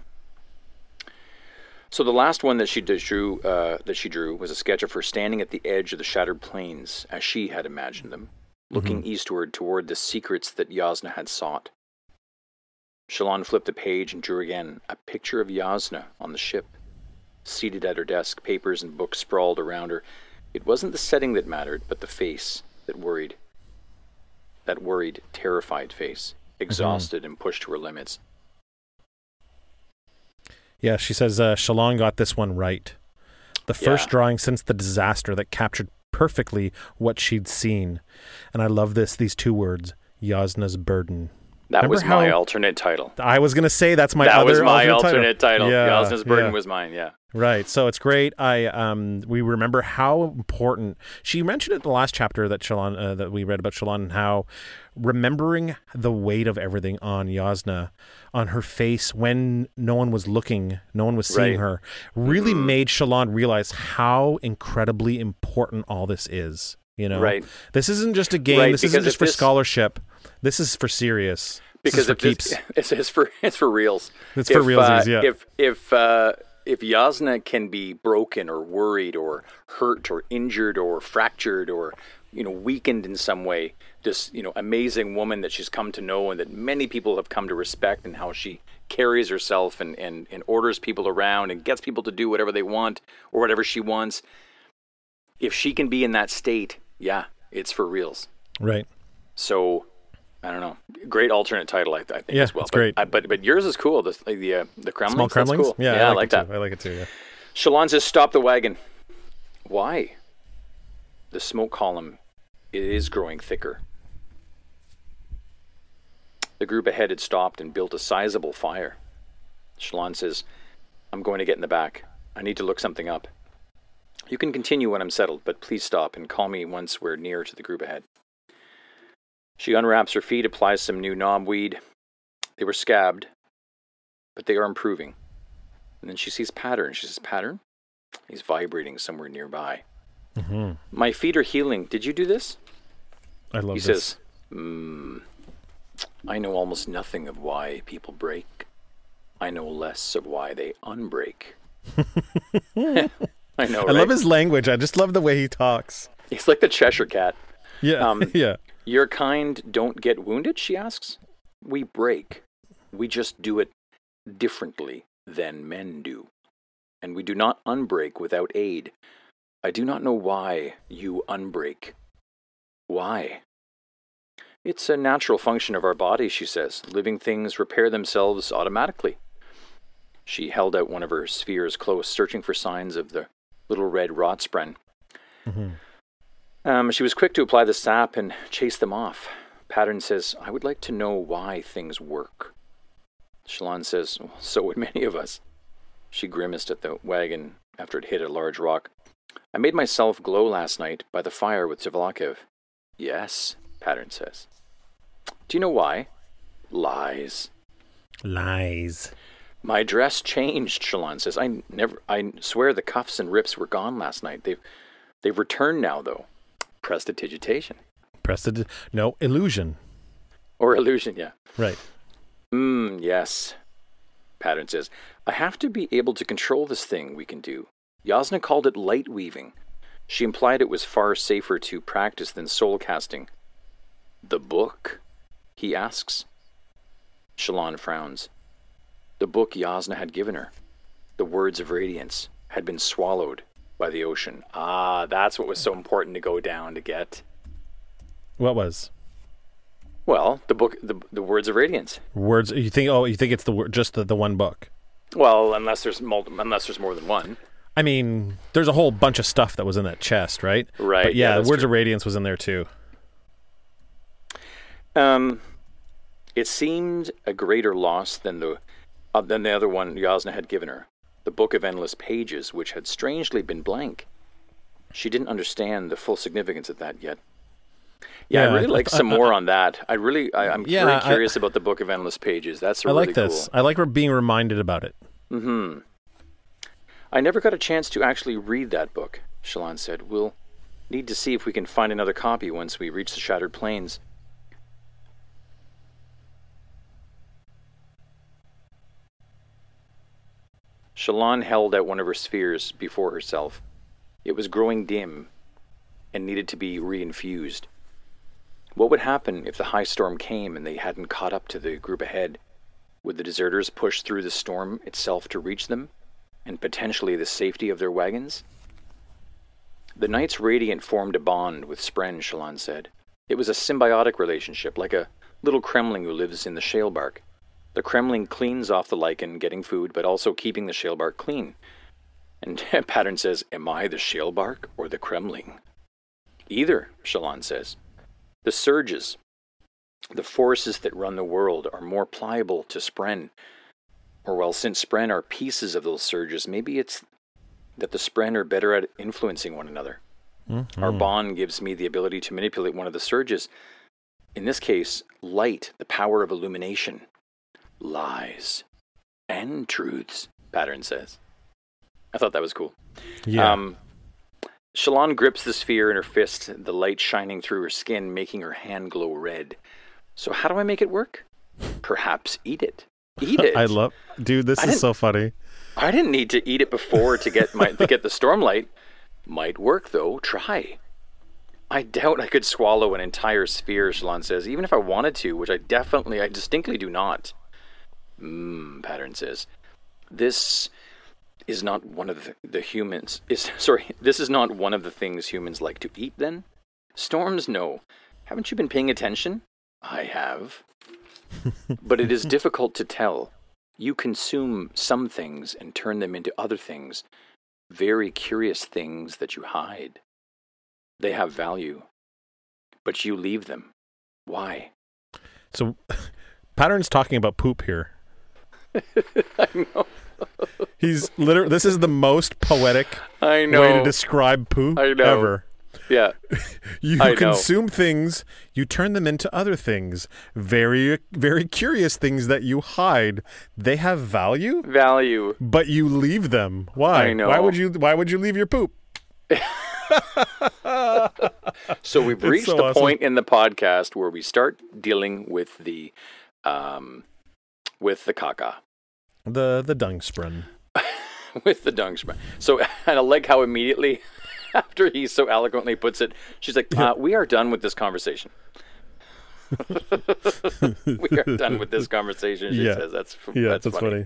So the last one that she drew, uh, that she drew, was a sketch of her standing at the edge of the shattered plains, as she had imagined them, looking eastward toward the secrets that Jasnah had sought. Shallan flipped a page and drew again a picture of Jasnah on the ship, seated at her desk, papers and books sprawled around her. It wasn't the setting that mattered, but the face that worried. That worried, terrified face, exhausted and pushed to her limits. Yeah, she says uh, Shallan got this one right. The first Yeah. drawing since the disaster that captured perfectly what she'd seen, and I love this. These two words: Jasnah's burden. That Remember was my alternate title. I was gonna say that's my that was my alternate alternate title. Yeah, Jasnah's burden yeah. was mine. Yeah. Right. So it's great. I um we remember how important she mentioned it in the last chapter that Shallan uh, that we read about Shallan and how remembering the weight of everything on Jasnah on her face when no one was looking, no one was seeing Right. her, really Mhm. made Shallan realize how incredibly important all this is. You know, Right. This isn't just a game. Right, this isn't just for this- scholarship. This is for serious. This Because is for if this- keeps. it's, it's for it's for reals. It's for reals. uh, yeah. If if uh, if Jasnah can be broken or worried or hurt or injured or fractured or you know weakened in some way, this you know amazing woman that she's come to know and that many people have come to respect and how she carries herself and and, and orders people around and gets people to do whatever they want or whatever she wants. If she can be in that state, yeah, it's for reals. Right. So I don't know. Great alternate title, I, I think Yeah, as well. it's but, great. I, but but yours is cool. The the uh, the cremlings. Small that's cool. Yeah, I, like, like it that. Too. I like it too. Yeah. Shallan says, "Stop the wagon." Why? The smoke column is growing thicker. The group ahead had stopped and built a sizable fire. Shallan says, "I'm going to get in the back. I need to look something up. You can continue when I'm settled, but please stop and call me once we're near to the group ahead." She unwraps her feet, applies some new knobweed. They were scabbed, but they are improving. And then she sees pattern. She says, Pattern? He's vibrating somewhere nearby. Mm-hmm. My feet are healing. Did you do this? I love this. He this. says, mm, I know almost nothing of why people break. I know less of why they unbreak. I know, I right? love his language. I just love the way he talks. He's like the Cheshire Cat. Yeah. Um, yeah. Your kind don't get wounded, she asks. We break. We just do it differently than men do. And we do not unbreak without aid. I do not know why you unbreak. Why? It's a natural function of our body, she says. Living things repair themselves automatically. She held out one of her spheres close, searching for signs of the little red rot spren. hmm Um, she was quick to apply the sap and chase them off. Pattern says, I would like to know why things work. Shallan says, well, So would many of us. She grimaced at the wagon after it hit a large rock. I made myself glow last night by the fire with Tvlakv. Yes, Pattern says. Do you know why? Lies. Lies. My dress changed, Shallan says. I never I swear the cuffs and rips were gone last night. They've they've returned now though. Prestidigitation. Precedent. No illusion. Or illusion, yeah. Right. Mm, yes. Pattern says, I have to be able to control this thing we can do. Jasnah called it light weaving. She implied it was far safer to practice than soul casting. The book? He asks. Shallan frowns. The book Jasnah had given her, the words of radiance, had been swallowed by the ocean. Ah, that's what was so important to go down to get. What was Well, the book, the, the words of radiance. words? You think? Oh, you think it's the just the, the one book? Well, unless there's multi- unless there's more than one. I mean, there's a whole bunch of stuff that was in that chest, right? Right, But yeah, yeah, words true. of radiance was in there too. Um, it seemed a greater loss than the uh, than the other one Jasnah had given her, the book of endless pages, which had strangely been blank. She didn't understand the full significance of that yet. Yeah, Yeah, I really I- like I- some I- more on that. I really, I, I'm Yeah, very I- curious about the book of endless pages. That's I really like this. cool. I like being reminded about it. Mm-hmm. I never got a chance to actually read that book, Shallan said. We'll need to see if we can find another copy once we reach the Shattered Plains. Shallan held out one of her spheres before herself. It was growing dim and needed to be reinfused. What would happen if the high storm came and they hadn't caught up to the group ahead? Would the deserters push through the storm itself to reach them, and potentially the safety of their wagons? The Knights Radiant formed a bond with Spren, Shallan said. It was a symbiotic relationship, like a little cremling who lives in the shalebark. The cremling cleans off the lichen, getting food, but also keeping the shalebark clean. And Pattern says, Am I the shalebark or the cremling? Either, Shallan says. The surges, the forces that run the world are more pliable to Spren. Or, well, since Spren are pieces of those surges, maybe it's that the Spren are better at influencing one another. Our Mhm. bond gives me the ability to manipulate one of the surges. In this case, light, the power of illumination. Lies and truths, Pattern says. I thought that was cool. Yeah. Um, Shallan grips the sphere in her fist, the light shining through her skin, making her hand glow red. So, how do I make it work? Perhaps eat it. Eat it. I love, dude. This I is so funny. I didn't need to eat it before to get my to get the stormlight. Might work though. Try. I doubt I could swallow an entire sphere, Shallan says, even if I wanted to, which I definitely, I distinctly do not. Mmm, Pattern says. This is not one of the, the humans. Is sorry, this is not one of the things humans like to eat. Then, storms, no. Haven't you been paying attention? I have. but it is difficult to tell. You consume some things and turn them into other things, very curious things that you hide. They have value, but you leave them. Why? So, Pattern's talking about poop here. I know. He's literally. This is the most poetic I way to describe poo I know. ever. Yeah. You I know. consume things, you turn them into other things. Very, very curious things that you hide. They have value, Value. but you leave them. Why? I know. Why would you? Why would you leave your poop? So we've reached so the awesome. point in the podcast where we start dealing with the um with the caca. The the dung sprun. with the dung spray. So and I like how immediately after he so eloquently puts it, she's like, uh, "We are done with this conversation." we are done with this conversation. She Yeah. says, "That's Yeah, that's, that's, funny." funny.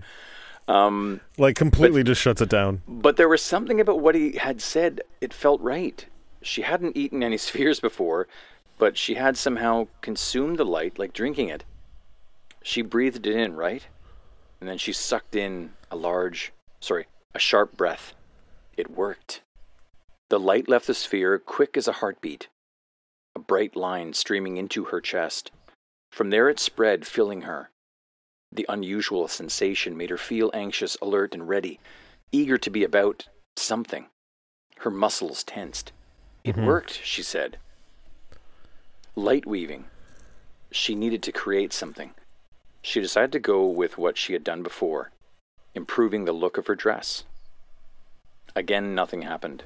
Um, Like completely just shuts it down. but there was something about what he had said. It felt right. She hadn't eaten any spheres before, but she had somehow consumed the light like drinking it. She breathed it in, right? And then she sucked in a large, sorry, a sharp breath. It worked. The light left the sphere quick as a heartbeat, a bright line streaming into her chest. From there it spread, filling her. The unusual sensation made her feel anxious, alert, and ready, eager to be about something. Her muscles tensed. It Mhm. worked, she said. Light weaving. She needed to create something. She decided to go with what she had done before, improving the look of her dress. Again, nothing happened.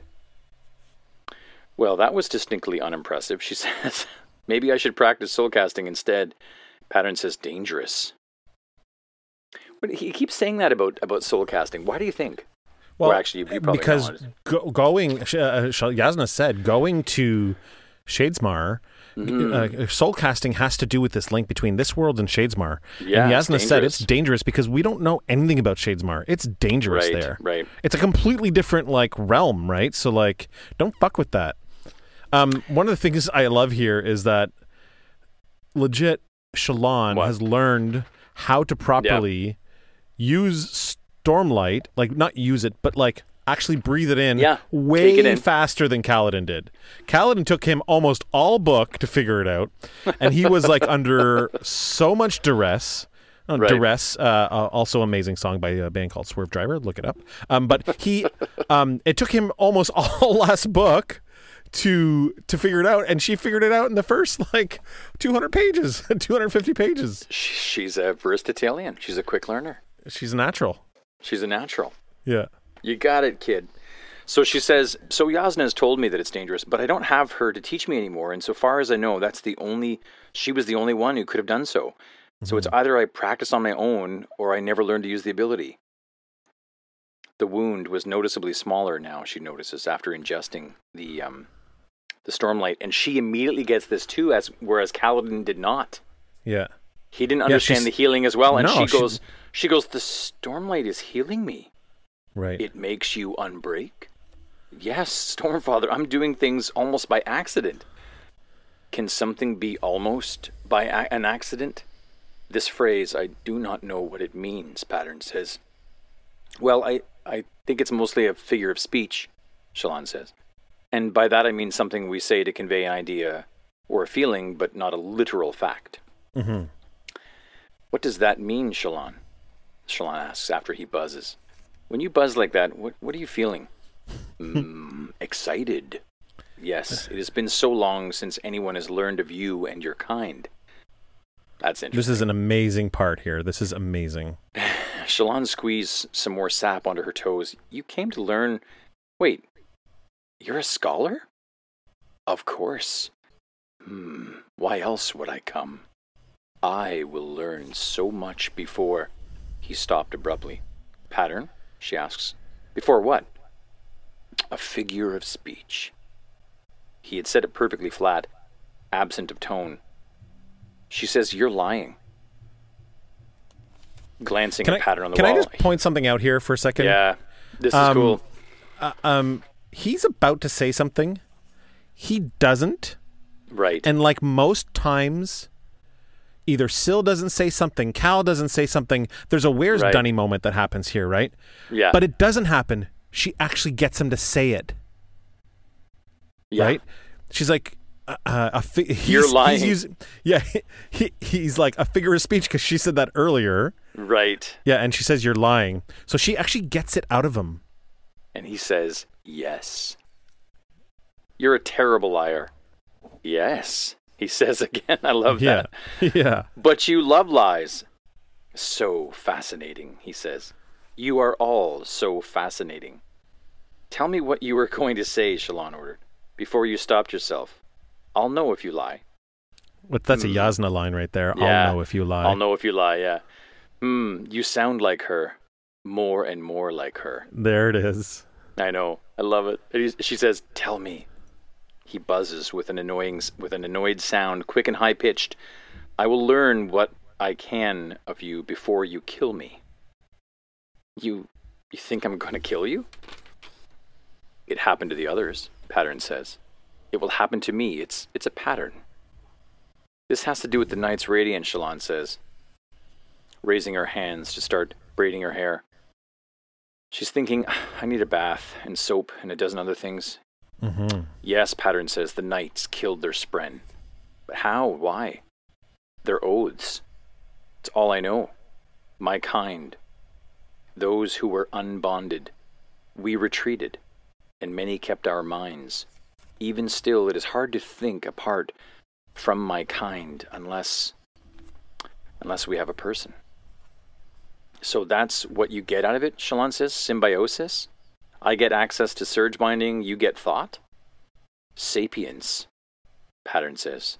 Well, that was distinctly unimpressive, she says. Maybe I should practice soul casting instead. Pattern says dangerous. But he keeps saying that about, about soul casting. Why do you think? Well, or actually, you probably because go, going, sh- uh, Jasnah said, going to Shadesmar, Mm-hmm. uh, soul casting has to do with this link between this world and Shadesmar. Yeah, and it's said it's dangerous. because we don't know anything about Shadesmar. It's dangerous Right, there. right. It's a completely different like realm, right? So like, don't fuck with that. Um, one of the things I love here is that legit Shallan What? has learned how to properly use stormlight, like not use it, but like actually breathe it in Yeah, way it in. faster than Kaladin did. Kaladin took him almost all book to figure it out, and he was like under so much duress. Uh, Right. Duress, uh, uh, also amazing song by a band called Swervedriver. Look it up. Um, but he, um, it took him almost all last book to to figure it out, and she figured it out in the first like 200 pages, 250 pages. She's a versatilian. She's a quick learner. She's a natural. She's a natural. Yeah. You got it, kid. So she says, So Jasnah has told me that it's dangerous, but I don't have her to teach me anymore. And so far as I know, that's the only, she was the only one who could have done so. So it's either I practice on my own or I never learn to use the ability. The wound was noticeably smaller now, she notices, after ingesting the, um, the stormlight. And she immediately gets this too, as whereas Kaladin did not. Yeah. He didn't understand she's- the healing as well. And No, she she- goes, she goes, The stormlight is healing me. Right. It makes you unbreak? Yes, Stormfather, I'm doing things almost by accident. Can something be almost by a- an accident? This phrase, I do not know what it means, Pattern says. Well, I, I think it's mostly a figure of speech, Shallan says. And by that I mean something we say to convey an idea or a feeling, but not a literal fact. Mm-hmm. What does that mean, Shallan? Shallan asks after he buzzes. When you buzz like that, what, what are you feeling? mm, excited. Yes, it has been so long since anyone has learned of you and your kind. That's interesting. This is an amazing part here. This is amazing. Shallan squeezed some more sap onto her toes. You came to learn. Wait, you're a scholar? Of course. Hmm, why else would I come? I will learn so much before. He stopped abruptly. Pattern? She asks. Before what? A figure of speech. He had said it perfectly flat, absent of tone. She says, You're lying. Glancing Can at I, Pattern on the can wall. Can I just point something out here for a second? Yeah, this is Um, cool. Uh, um, he's about to say something. He doesn't. Right. And like most times, either Syl doesn't say something, Kal doesn't say something. There's a where's Right. Dunny moment that happens here, right? yeah. But it doesn't happen. She actually gets him to say it, yeah. right? She's like, uh, uh, a fi- he's, You're lying. He's using, yeah, he, he's like a figure of speech because she said that earlier. Right. Yeah, and she says you're lying. So she actually gets it out of him. And he says, Yes. You're a terrible liar. Yes, he says again. I love Yeah. that. yeah. But you love lies. So fascinating, he says. You are all so fascinating. Tell me what you were going to say, Shallan ordered, before you stopped yourself. I'll know if you lie. But that's a Jasnah line right there. Hmm. Yeah. I'll know if you lie. I'll know if you lie, yeah. Hmm, you sound like her. More and more like her. There it is. I know. I love it. She says, "Tell me." He buzzes with an annoying with an annoyed sound, quick and high pitched. I will learn what I can of you before you kill me. You you think I'm going to kill you? It happened to the others, Pattern says. It will happen to me. It's it's a pattern. This has to do with the night's radiance, Shallan says, raising her hands to start braiding her hair. She's thinking, I need a bath and soap and a dozen other things. Mm-hmm. Yes, Pattern says the knights killed their spren. But how? Why? Their oaths. It's all I know. My kind. Those who were unbonded. We retreated, and many kept our minds. Even still, it is hard to think apart from my kind unless unless we have a person. So that's what you get out of it, Shallan says? Symbiosis? I get access to surge binding, you get thought? Sapience, Pattern says.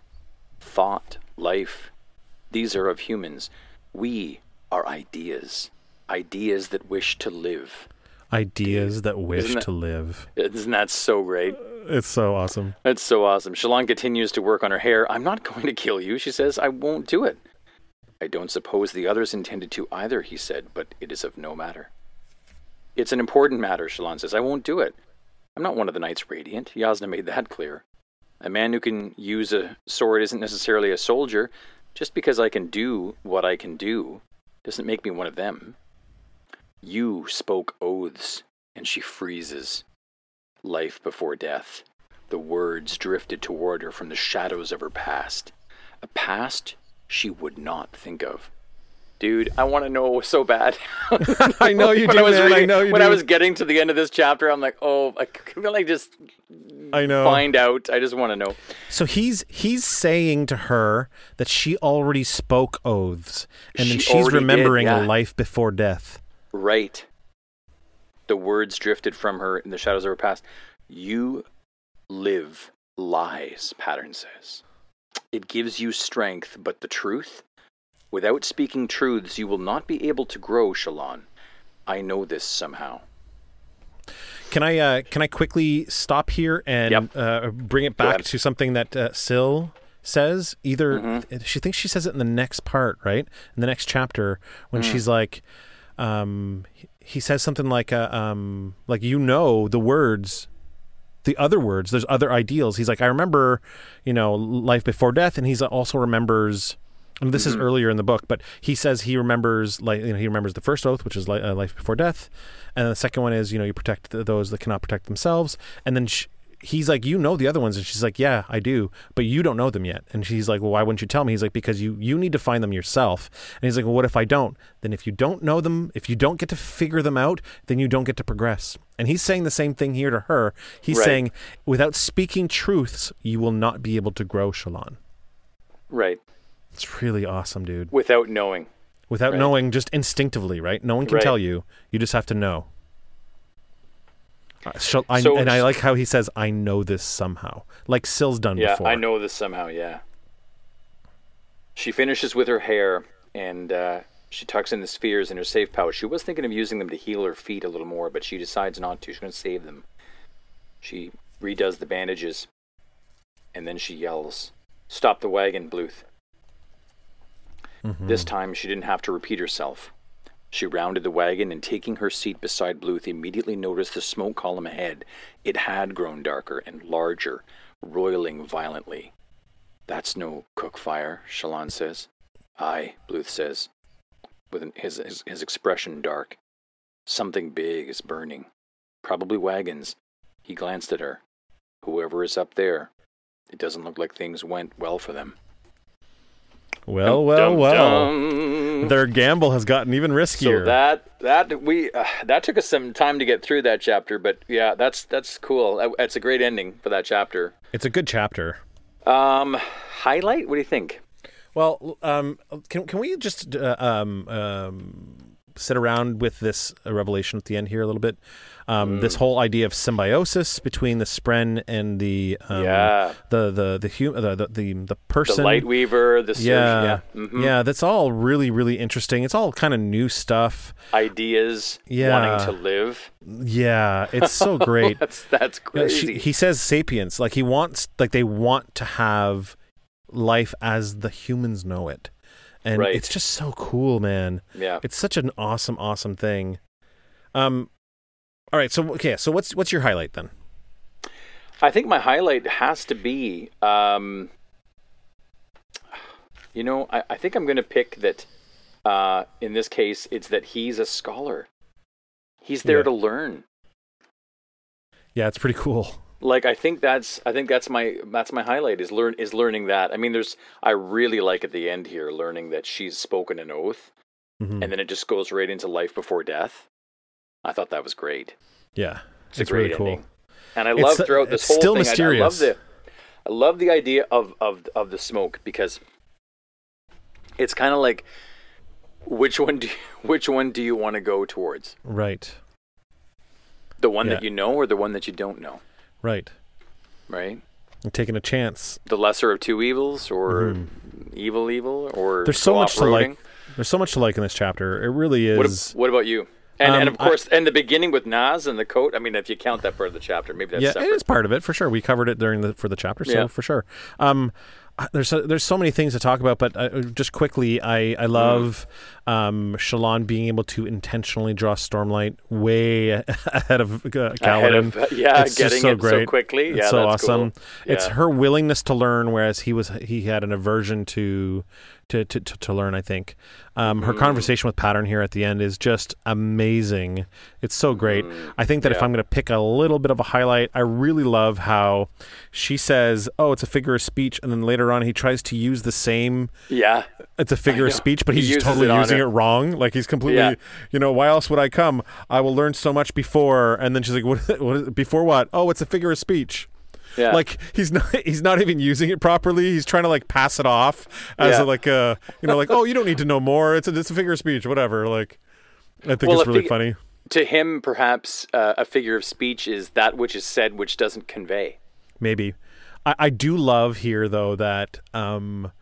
Thought, life, these are of humans. We are ideas. Ideas that wish to live. Ideas that wish that- to live. Isn't that so great? It's so awesome. It's so awesome. Shallan continues to work on her hair. I'm not going to kill you, she says. I won't do it. I don't suppose the others intended to either, he said, but it is of no matter. It's an important matter, Shallan says. I won't do it. I'm not one of the Knights Radiant. Jasnah made that clear. A man who can use a sword isn't necessarily a soldier. Just because I can do what I can do doesn't make me one of them. You spoke oaths, and she freezes. Life before death. The words drifted toward her from the shadows of her past. A past she would not think of. Dude, I want to know so bad. I know you do, I was man. I know you When I was getting to the end of this chapter, I'm like, oh, I can really just I know. find out. I just want to know. So he's he's saying to her that she already spoke oaths, and then she's already did, remembering yeah. a life before death. Right. The words drifted from her in the shadows of her past. You live lies, Pattern says. It gives you strength, but the truth? Without speaking truths, you will not be able to grow, Shallan. I know this somehow. Can I uh, can I quickly stop here and Yep. uh, bring it back to something that uh, Syl says? Either Mm-hmm. she thinks she says it in the next part, right? In the next chapter, when Mm. she's like, um, he- he says something like, uh, um, like you know the words. The other words, there's other ideals. He's like, I remember, you know, life before death, and he's also remembers. And this is earlier in the book, but he says he remembers, like you know, he remembers the first oath, which is li- uh, life before death, and the second one is, you know, you protect th- those that cannot protect themselves. And then sh- he's like, you know the other ones, and she's like, yeah, I do, but you don't know them yet. And she's like, well, why wouldn't you tell me? He's like, because you you need to find them yourself. And he's like, well, what if I don't? Then if you don't know them, if you don't get to figure them out, then you don't get to progress. And he's saying the same thing here to her. He's Right. saying, without speaking truths, you will not be able to grow, Shallan. Right. It's really awesome, dude. Without knowing. Without Right. knowing, just instinctively, right? No one can Right. tell you. You just have to know. Uh, shall- I, So- and I like how he says, "I know this somehow," like Syl's done Yeah, before. I know this somehow, yeah. She finishes with her hair and uh, she tucks in the spheres in her safe pouch. She was thinking of using them to heal her feet a little more, but she decides not to. She's going to save them. She redoes the bandages and then she yells, Stop the wagon, Bluth. Mm-hmm. This time she didn't have to repeat herself. She rounded the wagon and, taking her seat beside Bluth, immediately noticed the smoke column ahead. It had grown darker and larger, roiling violently. That's no cook fire, Shallan says. Aye, Bluth says, with his, his, his expression dark. Something big is burning. Probably wagons. He glanced at her. Whoever is up there, it doesn't look like things went well for them. Well, well, Dum, well. dum. their gamble has gotten even riskier. So that that we uh, that took us some time to get through that chapter, but yeah, that's that's cool. That's a great ending for that chapter. it's a good chapter. Um, highlight? What do you think? Well, um, can can we just uh, um, um, sit around with this uh, revelation at the end here a little bit? Um, This whole idea of symbiosis between the Spren and the um, Yeah. the the the, hum- the the the the The person. light weaver, the yeah, yeah, yeah, mhm. that's all really really interesting. It's all kind of new stuff. ideas, Yeah. wanting to live. Yeah, it's so great. That's that's Yeah, crazy. she, he says sapiens like he wants like they want to have life as the humans know it and Right. it's just so cool man yeah. it's such an awesome awesome thing um all right so okay so what's what's your highlight then I think my highlight has to be, um, you know, I, I think I'm going to pick that. Uh, in this case, it's that he's a scholar. He's there Yeah. to learn. yeah it's pretty cool Like I think that's I think that's my that's my highlight is learn is learning that. I mean, there's I really like at the end here learning that she's spoken an oath, Mhm. and then it just goes right into life before death. I thought that was great. yeah It's, It's a great really cool. ending. And I It's- love throughout this whole still thing. I- I, love the, I love the idea of of of the smoke because it's kind of like which one do you, which one do you want to go towards? right The one Yeah. that you know or the one that you don't know? Right Right. I'm taking a chance The lesser of two evils, or evil evil, or Mm-hmm. there's so much to like there's so much to like in this chapter it really What, is ab- what about you? And, and Um, of course, and the beginning with Nas and the coat. I mean, if you count that part of the chapter, maybe that's yeah, separate. it is part of it for sure. We covered it during the for the chapter, so Yeah. for sure. Um, there's so, there's so many things to talk about, but uh, just quickly, I I love um, Shallan being able to intentionally draw Stormlight way ahead of uh, Ahead of, yeah, It's getting so it so quickly. It's yeah, so that's awesome. Cool. It's her willingness to learn, whereas he was he had an aversion to to to, to, learn. I think um, Mm. her conversation with Pattern here at the end is just amazing. It's so great. I think that if Mm. I'm going to pick a little bit of a highlight, I really love how she says, "Oh, it's a figure of speech," and then later on he tries to use the same. Yeah, It's a figure of speech, but he's uses totally it using it wrong. Like he's completely, Yeah. you know, why else would I come? I will learn so much before, and then she's like, "What? what is, before what? Oh, it's a figure of speech." Yeah. like he's not he's not even using it properly. He's trying to like pass it off as Yeah. a, like a you know like oh you don't need to know more. It's a, it's a figure of speech whatever. Like i think Well, it's really fig- funny. to him, perhaps uh, a figure of speech is that which is said, which doesn't convey. maybe. I, I do love here though that um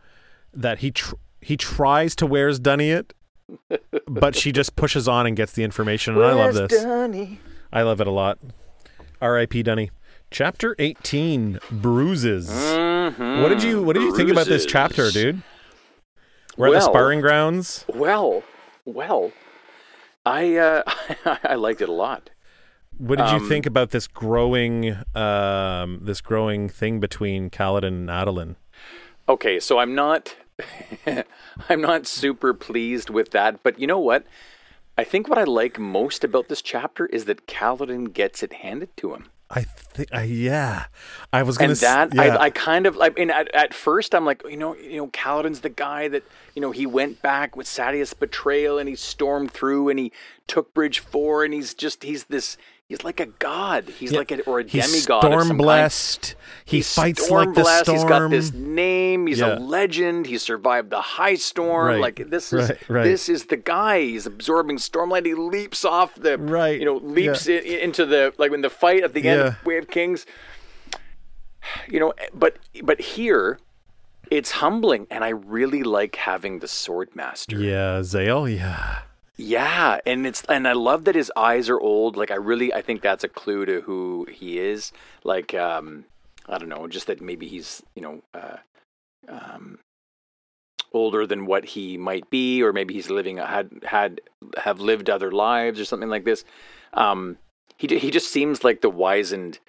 that he tr- he tries to where's dunny it? But she just pushes on and gets the information and i love this. Dunny? i love it a lot. Rip dunny chapter 18 bruises Mhm. what did you what did you think about this chapter dude we're at the sparring grounds Well, well, I uh, I liked it a lot. What did Um, you think about this growing, um, this growing thing between Kaladin and Adolin? Okay, so I'm not I'm not super pleased with that, but you know what? I think what I like most about this chapter is that Kaladin gets it handed to him. I think, I yeah, I was gonna. and that s- yeah. I, I kind of I mean at, at first I'm like you know you know Kaladin's the guy that you know he went back with Sadeas betrayal and he stormed through and he took Bridge Four and he's just he's this he's like a god he's Yeah. like a or a he's demigod storm blessed. He He's fights storm like the blessed. storm. He's got this name. He's Yeah. a legend. He survived the high storm. Right, Like this is right, right. this is the guy. He's absorbing stormlight. He leaps off the Right, You know, leaps i into the like in the fight at the end Yeah. of Way of Kings. You know, but but here, it's humbling, and I really like having the sword master. Yeah, Zahel. Yeah, Yeah, and it's and I love that his eyes are old. Like I really I think that's a clue to who he is. Like um I don't know, just that maybe he's, you know, uh um older than what he might be or maybe he's living had had have lived other lives or something like this. Um he he just seems like the wizened,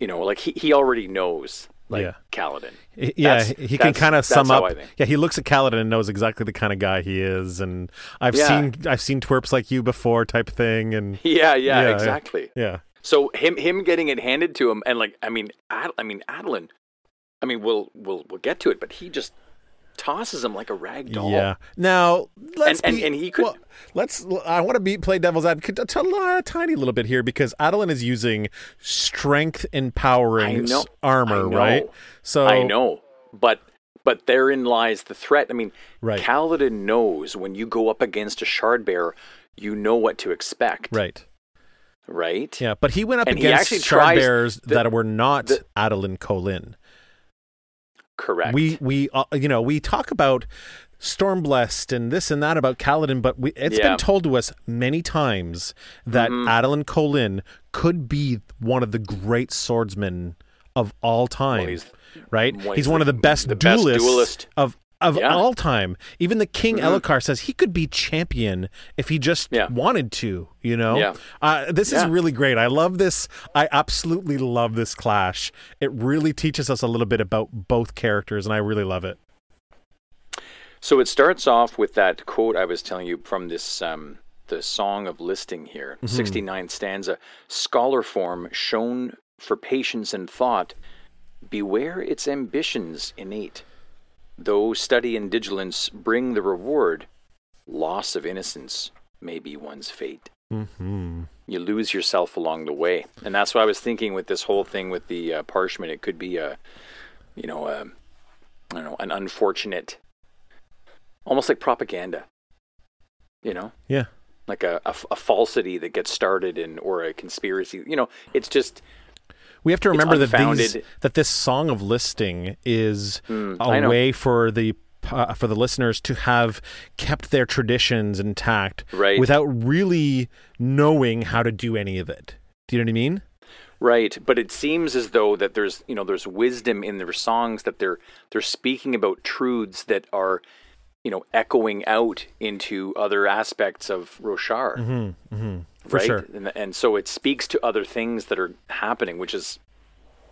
you know, like he he already knows like Yeah. Kaladin. Yeah. That's- he can kind of sum up. Yeah, he looks at Kaladin and knows exactly the kind of guy he is. And I've Yeah. seen I've seen twerps like you before, type thing. And Yeah, yeah, Yeah, exactly. yeah, So him him getting it handed to him and like I mean Ad, I mean Adolin I mean we'll we'll we'll get to it but he just tosses him like a rag doll. Yeah. Now let's And- and- be, and he could- well, let's. I want to be play devil's advocate a, t- a tiny little bit here because Adolin is using strength empowering know- armor, right? So I know, but but therein lies the threat. I mean, Right. Kaladin knows when you go up against a shard bearer, you know what to expect, Right. right? Yeah, but he went up And against shard bearers the- that were not the- Adolin Kholin. Correct. We we uh, you know we talk about Stormblessed and this and that about Kaladin, but we, it's Yeah. been told to us many times that Mhm. Adolin Kholin could be one of the great swordsmen of all time. Well, he's right? well, he's he's one of the- the best the best duelist. of of Yeah. all time. Even the King Mhm. Elhokar says he could be champion if he just Yeah. wanted to. You know, Yeah. uh, this is really great. I love this. I absolutely love this clash. It really teaches us a little bit about both characters, and I really love it. So it starts off with that quote I was telling you from this um, the Song of Listing here, Mm-hmm. 69th stanza. Scholar form shown for patience and thought, beware its ambitions innate. Though study and diligence bring the reward, loss of innocence may be one's fate. Mm-hmm. You lose yourself along the way, and that's why I was thinking with this whole thing with the uh, parshmen. It could be a, you know, a, I don't know, an unfortunate, almost like propaganda. You know, Yeah. like a, a, a falsity that gets started in or a conspiracy. You know, it's just We have to remember that these that this song of listing is Mm, a way for the uh, for the listeners to have kept their traditions intact Right. without really knowing how to do any of it. Do you know what I mean? Right, but it seems as though that there's you know there's wisdom in their songs that they're they're speaking about truths that are you know echoing out into other aspects of Roshar, Mm-hmm. Mm-hmm. For right? sure. And, and so it speaks to other things that are happening, which is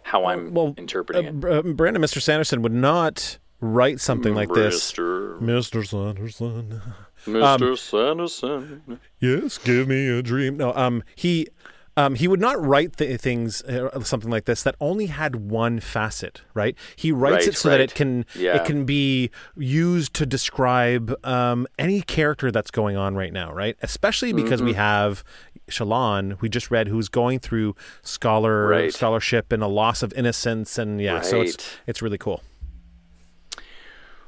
how I'm well, interpreting Uh, it. Uh, Brandon, Mr. Sanderson would not write something like this. Mr. Mr. Sanderson. Mr. Sanderson. Yes, give me a dream. No, um, he, um, he would not write th- things uh, something like this that only had one facet, right? He writes Right, it so that it can Yeah. it can be used to describe um, any character that's going on right now, right? Especially because we Mm-hmm. have Shallan, we just read, who's going through scholar Right. scholarship and a loss of innocence, and yeah, so it's it's really cool.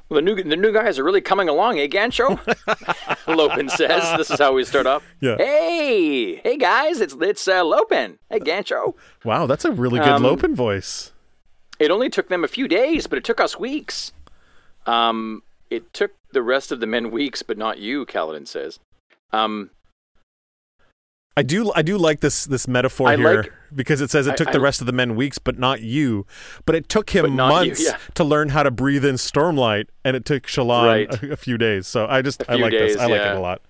Well, the new the new guys are really coming along, eh, Gancho? Lopen says. This is how we start off. Yeah. Hey, hey guys, it's it's uh, Lopen. Hey, Gancho. Wow, that's a really good Um, Lopen voice. It only took them a few days, but it took us weeks. Um, it took the rest of the men weeks, but not you, Kaladin says. Um, I do I do like this this metaphor I here like- because it says it took I- the rest of the men weeks, but not you. But it took him not you, months yeah. to learn how to breathe in stormlight, and it took Shallan Right. a, a few days. So I just I like days, this. I like it a lot.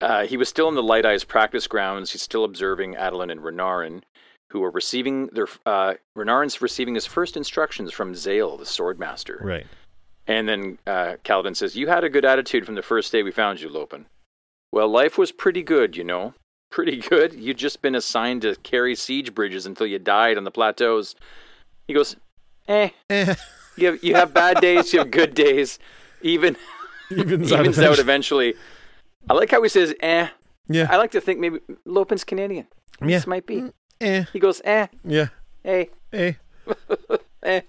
uh, he was still in the Light Eyes practice grounds. He's still observing Adolin and Renarin, who are receiving their. Uh, Renarin's receiving his first instructions from Zahel, the swordmaster. Right. And then uh, Kaladin says, You had a good attitude from the first day we found you, Lopen. Well, life was pretty good, you know. Pretty good. You'd just been assigned to carry siege bridges until you died on the plateaus. He goes, Eh. Eh, You have, you have bad days, you have good days. Even evens out evens out eventually. eventually. I like how he says, Eh. Yeah. I like to think maybe Lopen's Canadian. Yeah. This might be. Eh. He goes, Eh. Yeah. Hey. Eh. Eh.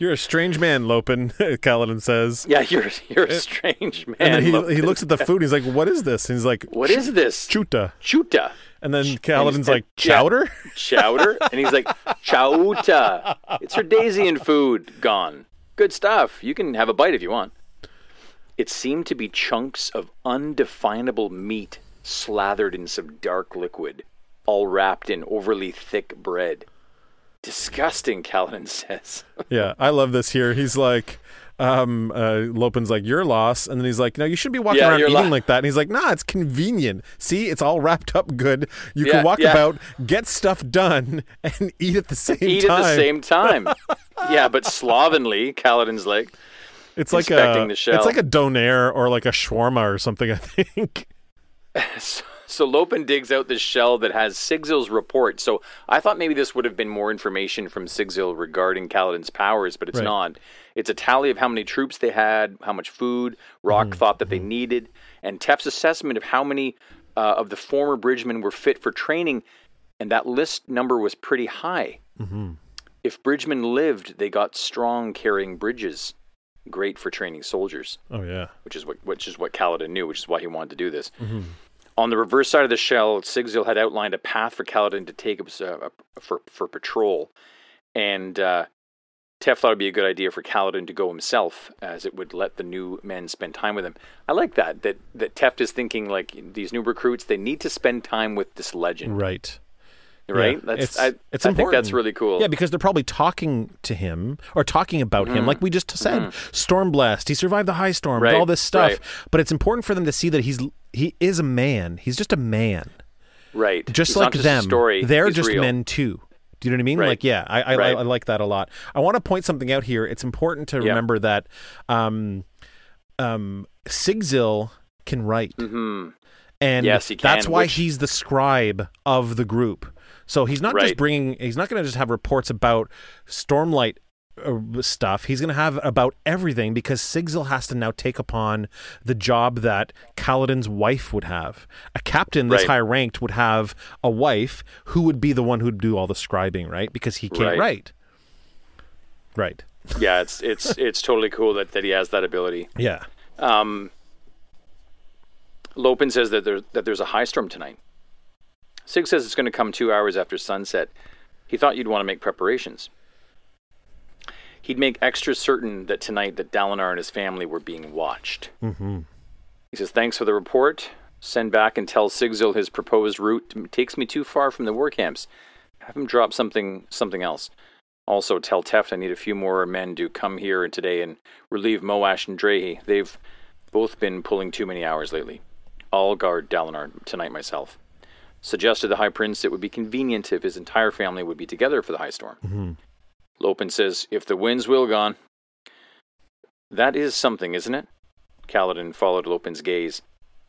You're a strange man, Lopen. Kaladin says. Yeah, you're, you're a strange man. And then he, Lopen. he looks at the food. and He's like, "What is this?" And he's like, What is this? chouta?" Chouta. And then Kaladin's and- like, yeah. "Chowder?" chowder and he's like chouta it's Herdazian food gone good stuff you can have a bite if you want it seemed to be chunks of undefinable meat slathered in some dark liquid all wrapped in overly thick bread disgusting Kaladin says Yeah, I love this here. He's like, um, uh, Lopen's like, your loss. And then he's like, no, you shouldn't be walking Yeah, around eating lo- like that. And he's like, nah, it's convenient. See, it's all wrapped up good. You Yeah, can walk yeah. about, get stuff done, and eat at the same eat time. Eat at the same time yeah but slovenly Kaladin's like it's like a, inspecting the shell. it's like a donair or like a shawarma or something, I think. so, So Lopen digs out the shell that has Sigzil's report. So I thought maybe this would have been more information from Sigzil regarding Kaladin's powers, but it's Right. not. It's a tally of how many troops they had, how much food Rock Mm-hmm. thought that they needed, and Teft's assessment of how many uh, of the former bridgemen were fit for training, and that list number was pretty high. Mm-hmm. If bridgemen lived, they got strong carrying bridges, great for training soldiers Oh yeah. which is what which is what Kaladin knew, which is why he wanted to do this. Mm-hmm. On the reverse side of the shell, Sigzil had outlined a path for Kaladin to take uh, for for patrol, and uh, thought it'd be a good idea for Kaladin to go himself, as it would let the new men spend time with him. I like that that that Teft is thinking like these new recruits they need to spend time with this legend, Right. Right? Yeah, That's it's- I, it's I think that's really cool. Yeah, because they're probably talking to him or talking about Mm-hmm. him, like we just said. Storm blessed. He survived the high storm. Right, All this stuff. right. But it's important for them to see that he's he is a man. He's just a man, right. just He's like just them. Story. They're He's just real. men too. Do you know what I mean? Right. Like, yeah, I I. I I like that a lot. I want to point something out here. It's important to Yeah. remember that um, um, Sigzil can write. hmm and Yes, he can, that's why which- he's the scribe of the group. So he's not just bringing. He's not going to just have reports about Stormlight uh, stuff. He's going to have about everything because Sigzil has to now take upon the job that Kaladin's wife would have. A captain this Right. high ranked would have a wife who would be the one who'd do all the scribing, right? Because he can't Right. write. Right. Yeah, it's it's it's totally cool that, that he has that ability. Yeah. Um, Lopin says that there that there's a high storm tonight. Sig says it's going to come two hours after sunset. He thought you'd want to make preparations. He'd make extra certain that tonight that Dalinar and his family were being watched. Mm-hmm. He says, "Thanks for the report. Send back and tell Sigzil his proposed route takes me too far from the war camps. Have him drop something something else. Also, tell Teft I need a few more men to come here today and relieve Moash and Drehy. They've both been pulling too many hours lately. I'll guard Dalinar tonight myself." Suggested the High Prince it would be convenient if his entire family would be together for the high storm. Mm-hmm. Lopen says, If the wind's will gone. That is something, isn't it? Kaladin followed Lopen's gaze.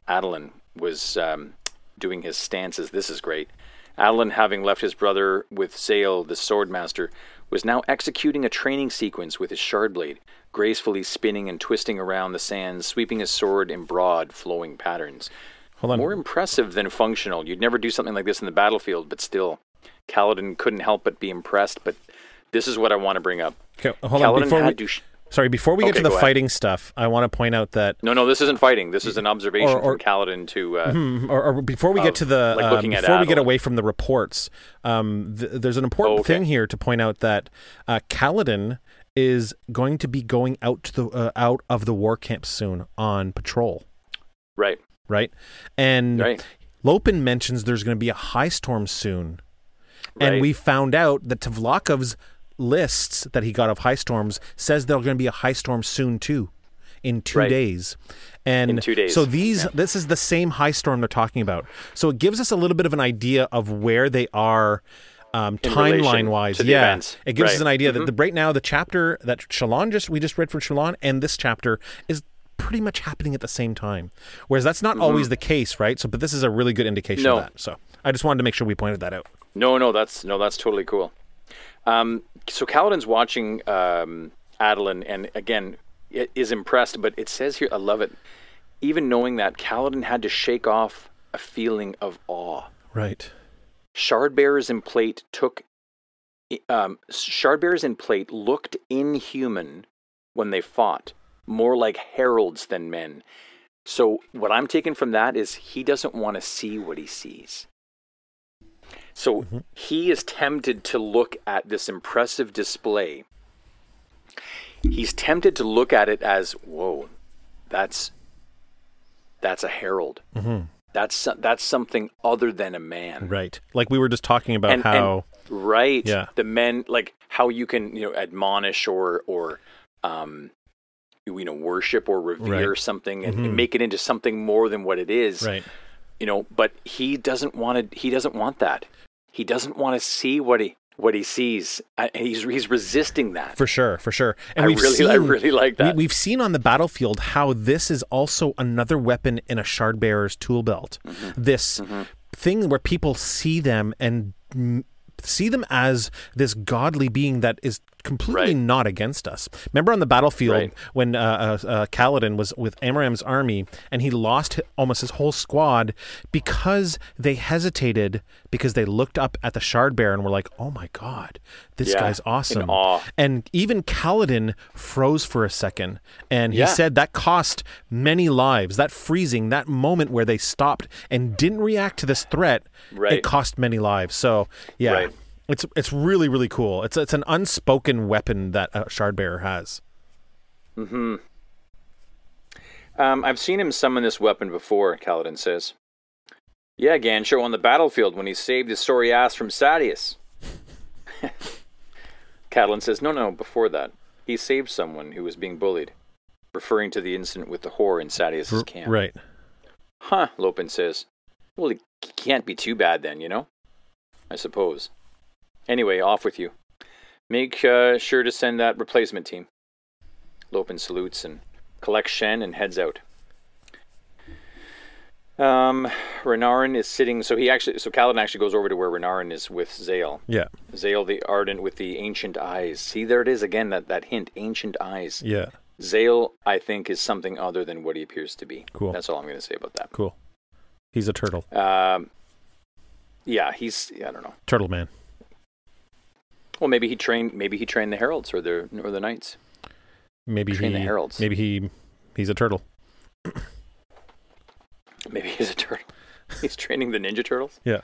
Adolin was um, doing his stances. This is great. Adolin, having left his brother with Zahel, the swordmaster, was now executing a training sequence with his shard blade, gracefully spinning and twisting around the sands, sweeping his sword in broad, flowing patterns. Hold on. More impressive than functional. You'd never do something like this in the battlefield, but still, Kaladin couldn't help but be impressed. But this is what I want to bring up. Okay, hold on. Before had we, to. Sh- sorry, before we get to the go ahead. fighting stuff, I want to point out that no, no, this isn't fighting. This is an observation Or- or- from Kaladin to. Uh, Hmm, or, or before we get to the like, um, before we get away from the reports, um, th- there's an important Oh, okay. thing here to point out that uh, Kaladin is going to be going out to the uh, out of the war camp soon on patrol, Right, right? And right, Lopin mentions there's going to be a high storm soon, and right. we found out that Tvlakv's lists that he got of high storms says there's going to be a high storm soon too, in two Right. days. And In two days, so these, yeah. this is the same high storm they're talking about. So it gives us a little bit of an idea of where they are. Um, timeline wise. yeah, events. it gives us an idea Mhm. that the, right now the chapter that Shallan just we just read from Shallan and this chapter is pretty much happening at the same time. Whereas that's not always the case, right? So, but this is a really good indication Mm-hmm. No. of that. So, I just wanted to make sure we pointed that out. No, no, that's no, that's totally cool. Um, so Kaladin's watching um, Adolin, and again, it is impressed. But it says here, I love it. Even knowing that Kaladin had to shake off a feeling of awe. Right. Shardbearers in plate took. Um, shard bearers in plate looked inhuman when they fought, more like heralds than men. So what I'm taking from that is he doesn't want to see what he sees. So Mhm. he is tempted to look at this impressive display. He's tempted to look at it as, whoa, that's that's a herald. hmm That's that's something other than a man. Right. Like we were just talking about And- and- how. Right. Yeah. The men like how you can, you know, admonish or or um you know, worship or revere Right. something and, Mhm. and make it into something more than what it is. right. You know, but he doesn't want to he doesn't want that. He doesn't want to see what he what he sees. I, he's he's resisting that. For sure, for sure. And I we've really, seen, I really like that. We, we've seen on the battlefield how this is also another weapon in a shard bearer's tool belt. Mm-hmm. This thing where people see them and mm, see them as this godly being that is completely Right. not against us. Remember on the battlefield Right. when uh, uh, uh, Kaladin was with Amaram's army and he lost almost his whole squad because they hesitated because they looked up at the shard bearer and were like, "Oh my god, this Yeah, guy's awesome." And even Kaladin froze for a second. And he Yeah. said that cost many lives. That freezing, that moment where they stopped and didn't react to this threat, Right. it cost many lives. So, yeah. It's it's really really cool. It's it's an unspoken weapon that a shard bearer has. Um, I've seen him summon this weapon before, Kaladin says. Yeah, Gancho on the battlefield when he saved his sorry ass from Sadeas. Kaladin says, no, no, before that. He saved someone who was being bullied, referring to the incident with the whore in Sadeas's camp. Right. Huh, Lopen says. Well, it can't be too bad then, you know? I suppose. Anyway, off with you. Make uh, sure to send that replacement team. Lopen salutes and collects Shen and heads out. Um, Renarin is sitting. So he actually, so Kaladin actually goes over to where Renarin is with Zahel. Yeah. Zahel, the ardent with the ancient eyes. See, there it is again. That that hint, ancient eyes. Yeah. Zahel, I think, is something other than what he appears to be. Cool. That's all I'm going to say about that. Cool. He's a turtle. Um, yeah, he's I don't know. Turtle man. Well, maybe he trained. Maybe he trained the heralds or the or the knights. Maybe Train he the heralds. maybe he he's a turtle. Maybe he's a turtle. He's training the ninja turtles. Yeah.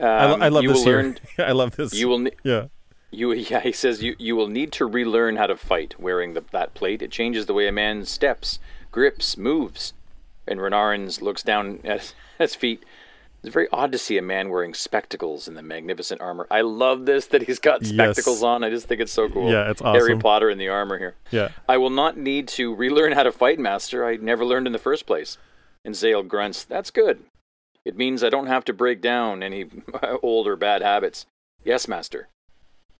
Um, I, lo- I love this learn. I love this. You will. Ne- yeah. you yeah. He says you you will need to relearn how to fight wearing the, that plate. It changes the way a man steps, grips, moves. And Renarins looks down at his feet. It's very odd to see a man wearing spectacles in the magnificent armor. I love this that he's got Yes. spectacles on. I just think it's so cool. Yeah, it's awesome. Harry. Potter in the armor here. Yeah. I will not need to relearn how to fight, Master. I never learned in the first place. And Zahel grunts, That's good. It means I don't have to break down any old or bad habits. Yes, Master.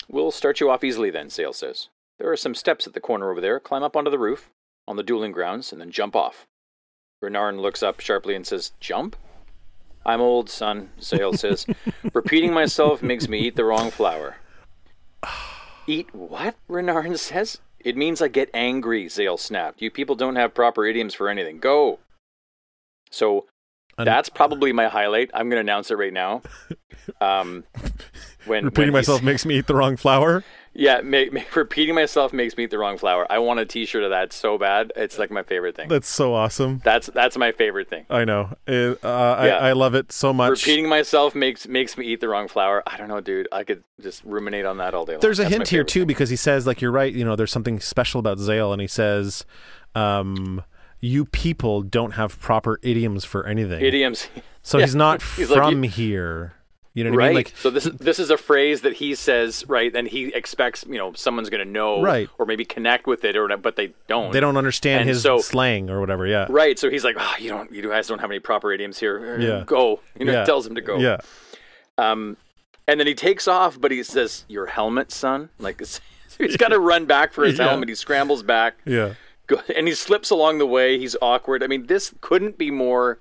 We'll start you off easily then, Zahel says. There are some steps at the corner over there. Climb up onto the roof, on the dueling grounds, and then jump off. Renarin looks up sharply and says, Jump? I'm old, son, Zahel says. Repeating myself makes me eat the wrong flower. Eat what? Renarin says. It means I get angry, Zahel snapped. You people don't have proper idioms for anything. Go. So that's probably my highlight. I'm going to announce it right now. Um, when Repeating when myself makes me eat the wrong flower. Yeah, ma- ma- repeating myself makes me eat the wrong flower. I want a T-shirt of that so bad. It's like my favorite thing. That's so awesome. That's that's my favorite thing. I know. It, uh, Yeah. I, I love it so much. Repeating myself makes makes me eat the wrong flower. I don't know, dude. I could just ruminate on that all day long. There's a That's hint here too thing. because he says like you're right. You know, there's something special about Zahel, and he says, um, "You people don't have proper idioms for anything." Idioms. So Yeah. he's not He's like, from you- here. You know what right. I mean? Like so this is this is a phrase that he says, right? And he expects, you know, someone's going to know, Right. or maybe connect with it, or but they don't. they don't understand And his so- slang or whatever. Yeah. Right. So he's like, oh, you don't, you guys don't have any proper idioms here. Yeah. Go. You know, Yeah. he tells him to go. Yeah. Um, and then he takes off, but he says, "Your helmet, son." Like he's got to run back for his Yeah. helmet. He scrambles back, Yeah. and he slips along the way. He's awkward. I mean, this couldn't be more.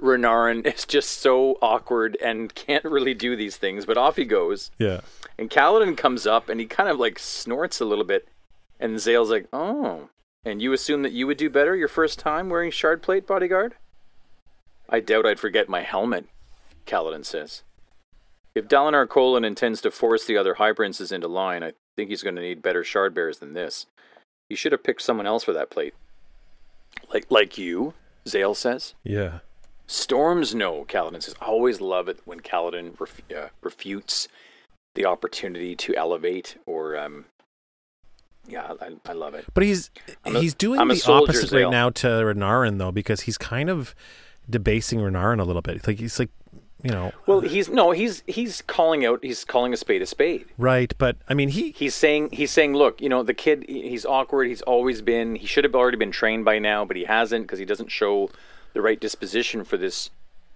Renarin is just so awkward and can't really do these things, but off he goes. Yeah. And Kaladin comes up and he kind of like snorts a little bit, and Zahel's like, "Oh, and you assume that you would do better your first time wearing shard plate, bodyguard?" I doubt I'd forget my helmet, Kaladin says. If Dalinar Kholin intends to force the other High Princes into line, I think he's going to need better shard bearers than this. He should have picked someone else for that plate. Like like you, Zahel says. Yeah. Storms no, Kaladin says. I always love it when Kaladin ref- uh, refutes the opportunity to elevate or, um, yeah, I, I love it. But he's a- he's doing I'm the opposite Zahel. right now to Renarin though, because he's kind of debasing Renarin a little bit. Like he's like, you know, Well, he's no, he's he's calling out, he's calling a spade a spade. right. But I mean, he He's saying he's saying, look, you know, the kid, he's awkward. He's always been. He should have already been trained by now, but he hasn't because he doesn't show the right disposition for this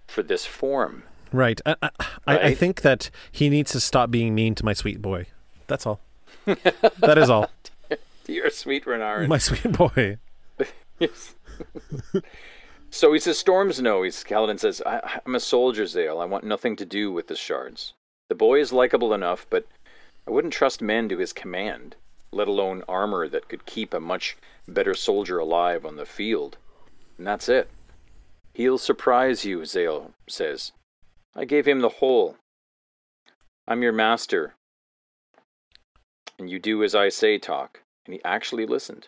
for this form. Right. I, I, I, I think that he needs to stop being mean to my sweet boy. That's all. that is all. A sweet Renarin. My sweet boy. Yes. so he says, Storms no. He's, Kaladin says, I, I'm a soldier, Zahel. I want nothing to do with the shards. The boy is likable enough, but I wouldn't trust men to his command, let alone armor that could keep a much better soldier alive on the field. And that's it. He'll surprise you, Zahel says. I gave him the whole. I'm your master. And you do as I say, talk. And he actually listened.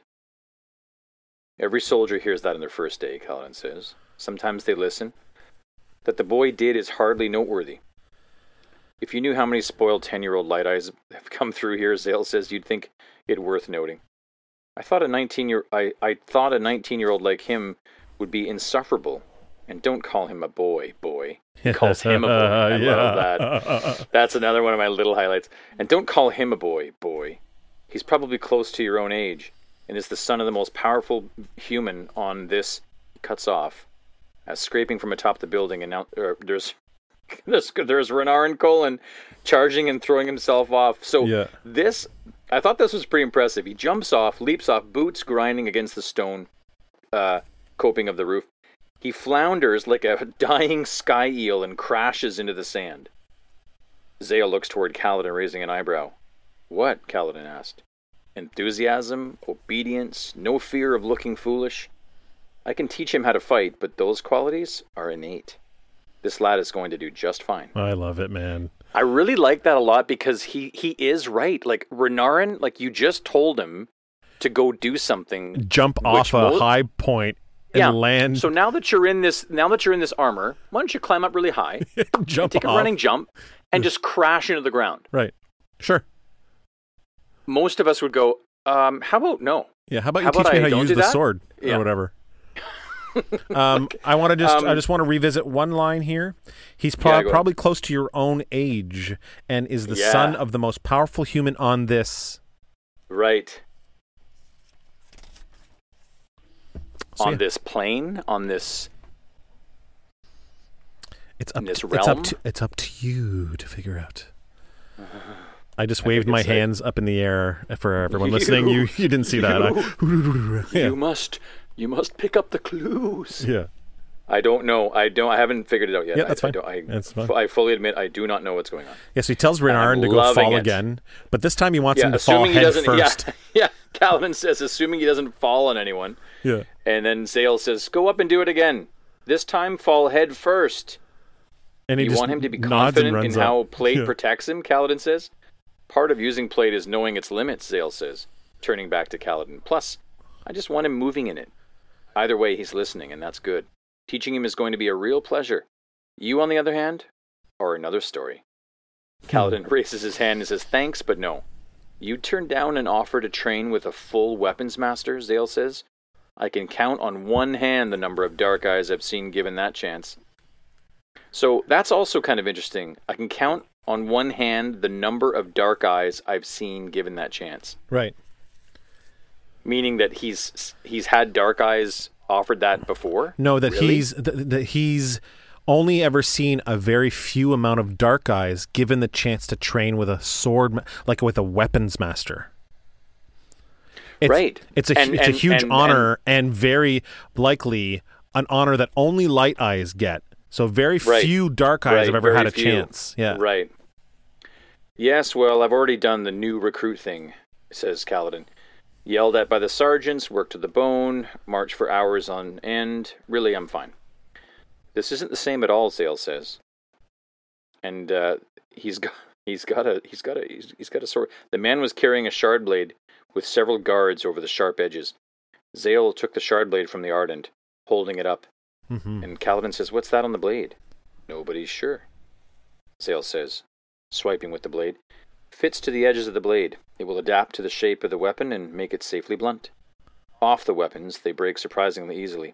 Every soldier hears that on their first day, Kaladin says. Sometimes they listen. That the boy did is hardly noteworthy. If you knew how many spoiled 10 year old light eyes have come through here, Zale says, you'd think it worth noting. I thought a 19 year I, I thought a 19 year old like him would be insufferable. And don't call him a boy, boy. He calls him a boy. I love that. That's another one of my little highlights. And don't call him a boy, boy. He's probably close to your own age and is the son of the most powerful human on this. He cuts off as scraping from atop the building, and now er, there's there's there's Renarin Kholin charging and throwing himself off. So Yeah. this, I thought this was pretty impressive. He jumps off, leaps off, boots grinding against the stone uh, coping of the roof. He flounders like a dying sky eel and crashes into the sand. Zahel looks toward Kaladin, raising an eyebrow. What? Kaladin asked. Enthusiasm, obedience, no fear of looking foolish. I can teach him how to fight, but those qualities are innate. This lad is going to do just fine. I love it, man. I really like that a lot because he he is right. Like Renarin, like you just told him to go do something. Jump off a high point and Yeah. land. So now that you're in this, now that you're in this armor, why don't you climb up really high, jump take a running jump, and just crash into the ground? Right. Sure. Most of us would go, um, "How about no?" Yeah. How about How you teach about me I how to use the that? sword Yeah. or whatever? um, I want to just I Um, just want to revisit one line here. He's pro- Yeah, probably close to your own age and is the Yeah. son of the most powerful human on this. Right. On yeah, this plane, on this. it's up this to, it's up to it's up to you to figure out. I just waved think my hands up in the air for everyone listening. You you didn't see that. I, yeah. You must, you must pick up the clues. yeah. I don't know. I don't. I haven't figured it out yet. Yeah, I- that's I, fine. don't- I, That's fine. I fully admit I do not know what's going on. Yeah, so he tells Renarin to go fall it. again, but this time he wants Yeah, him to fall he head first. Yeah, yeah. Calvin says, assuming he doesn't fall on anyone, Yeah. And then Zahel says, "Go up and do it again. This time, fall head first. And he You want him to be confident in how up. plate Yeah. protects him." Kaladin says. Part of using plate is knowing its limits. Zahel says, turning back to Kaladin. Plus, I just want him moving in it. Either way, he's listening, and that's good. Teaching him is going to be a real pleasure. You, on the other hand, are another story. Kaladin raises his hand and says, Thanks, but no. You turned down an offer to train with a full weapons master, Zahel says. I can count on one hand the number of dark eyes I've seen given that chance. So that's also kind of interesting. I can count on one hand the number of dark eyes I've seen given that chance. Right. Meaning that he's he's had dark eyes offered that before? No, that Really? he's that, that he's only ever seen a very few amount of dark eyes given the chance to train with a sword, like with a weapons master. It's, Right. It's a And- it's a huge and- honor and, very likely an honor that only light eyes get. So very Right. few dark eyes Right, have ever very had a few. chance. Yeah. Right. Yes, well, I've already done the new recruit thing, says Kaladin. Yelled at by the sergeants, worked to the bone, marched for hours on end. Really, I'm fine. This isn't the same at all, Zahel says. And uh, he's got he's got a he's got a he's, he's got a sword. The man was carrying a shard blade with several guards over the sharp edges. Zahel took the shard blade from the ardent, holding it up. hmm And Kaladin says, What's that on the blade? Nobody's sure. Zahel says, swiping with the blade. Fits to the edges of the blade. It will adapt to the shape of the weapon and make it safely blunt. Off the weapons, they break surprisingly easily.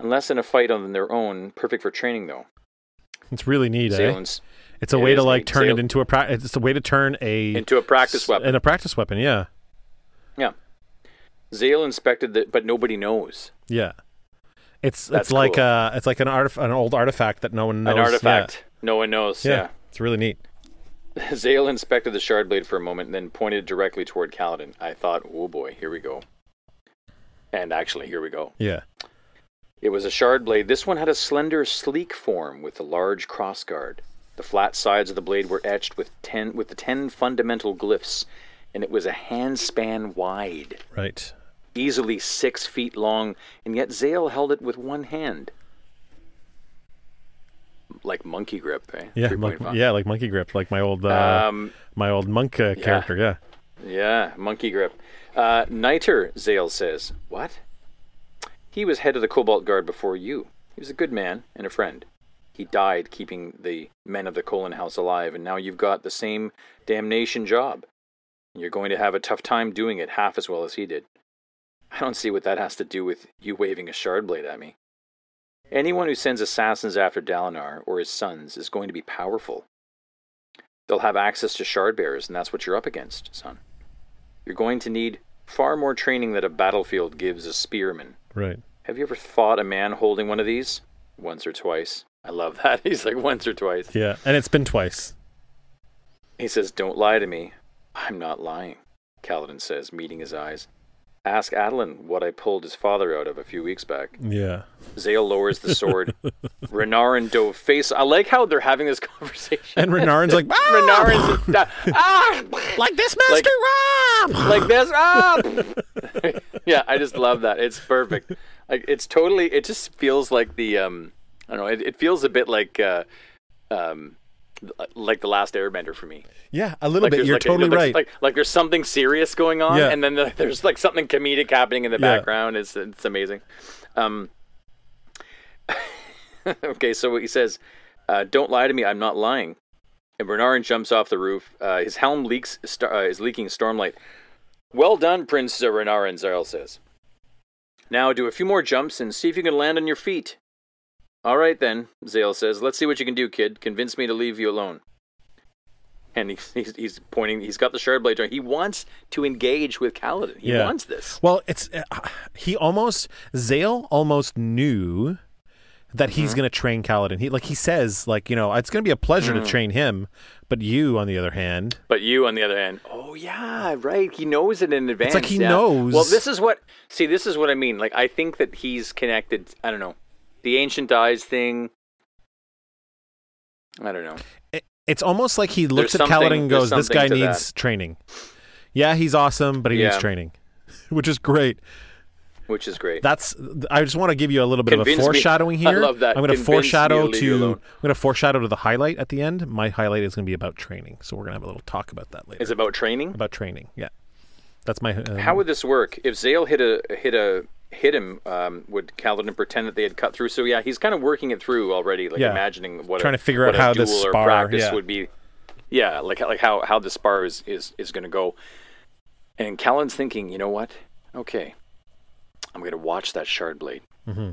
Unless in a fight on their own, perfect for training though. It's really neat. Zahel Eh? It's a it way to like neat. turn it into a pra- it's a way to turn a into a practice weapon. And a practice weapon. Yeah. Yeah. Zahel inspected it, but nobody knows. Yeah. It's That's it's like cool. uh it's like an artif- an old artifact that no one knows. An artifact. No one knows. Yeah, Yeah. it's really neat. Zahel inspected the shard blade for a moment and then pointed directly toward Kaladin. I thought, oh boy, here we go. And actually, here we go. Yeah, It was a shard blade. This one had a slender, sleek form with a large crossguard. The flat sides of the blade were etched with ten with the ten fundamental glyphs, and it was a handspan wide, right. easily six feet long, and yet Zahel held it with one hand. Like monkey grip, eh? Yeah, monk, yeah, like monkey grip, like my old uh, Um, my old monk uh, character. Yeah, Yeah, monkey grip. Uh, Niter, Zahel says. What? He was head of the Cobalt Guard before you. He was a good man and a friend. He died keeping the men of the Kholin House alive, and now you've got the same damnation job. You're going to have a tough time doing it half as well as he did. I don't see what that has to do with you waving a shard blade at me. Anyone who sends assassins after Dalinar or his sons is going to be powerful. They'll have access to shard bearers, and that's what you're up against, son. You're going to need far more training that a battlefield gives a spearman. right. Have you ever fought a man holding one of these? Once or twice. I love that. He's like, once or twice. Yeah, and it's been twice. He says, Don't lie to me. I'm not lying, Kaladin says, meeting his eyes. Ask Adolin what I pulled his father out of a few weeks back. Yeah, Zahel lowers the sword. Renarin dove face. I like how they're having this conversation. and Renarin's like, ah! Renarin's ah, like this, Master Rob. like this. Ah! yeah, I just love that. It's perfect. Like it's totally. It just feels like the. Um, I don't know. It, it feels a bit like. Uh, um, like the last Airbender for me. yeah, a little Like bit. You're like a- totally like, right. Like, like there's something serious going on, Yeah. and then the, there's like something comedic happening in the Yeah. background. It's it's amazing. Um, okay, so he says, uh, "Don't lie to me. I'm not lying." And Renarin jumps off the roof. Uh, his helm leaks star, uh, is leaking stormlight. Well done, Prince Renarin. Zahel says. Now do a few more jumps and see if you can land on your feet. All right then, Zahel says. Let's see what you can do, kid. Convince me to leave you alone. And he's, he's, he's pointing. He's got the shard blade. He wants to engage with Kaladin. He Yeah. wants this. Well, it's uh, he almost Zahel almost knew that Mm-hmm. he's going to train Kaladin. He like he says like you know it's going to be a pleasure Mm. to train him, but you on the other hand, But you, on the other hand, oh yeah, right. He knows it in advance. like he yeah. knows- Well, this is what. See, this is what I mean. Like, I think that he's connected. I don't know, the ancient eyes thing. I don't know. it, it's almost like he looks There's at Kaladin and goes, "This guy needs training." Yeah, he's awesome, but he needs training, which is great. Which is great. That's. I just want to give you a little bit Convince of a foreshadowing I here. love that. I'm going to me foreshadow to. I'm going to foreshadow to the highlight at the end. My highlight is going to be about training, so we're going to have a little talk about that later. It's about training. about training. Yeah, that's my. Um, How would this work? If Zahel hit a hit a hit him, um, would Kaladin pretend that they had cut through? So yeah, he's kind of working it through already, like Yeah. imagining what Trying a, to figure out how this spar- practice yeah. would be. Yeah, like like how how the spar is is is going to go. And Kaladin's thinking, you know what? Okay, I'm going to watch that shard blade. Mm-hmm.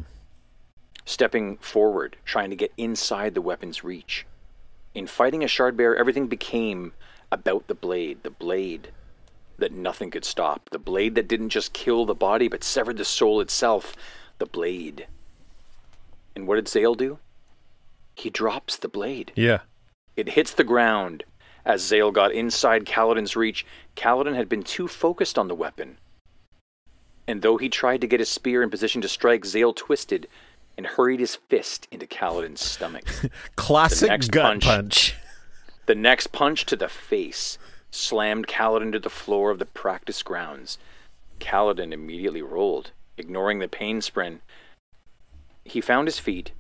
Stepping forward, trying to get inside the weapon's reach. In fighting a shard bear, everything became about the blade. The blade that nothing could stop. The blade that didn't just kill the body but severed the soul itself. The blade. And what did Zahel do? He drops the blade. Yeah. It hits the ground. As Zahel got inside Kaladin's reach, Kaladin had been too focused on the weapon. And though he tried to get his spear in position to strike, Zahel twisted and hurried his fist into Kaladin's stomach. Classic gut punch. punch. The next punch to the face slammed Kaladin to the floor of the practice grounds. Kaladin immediately rolled, ignoring the pain spren. He found his feet,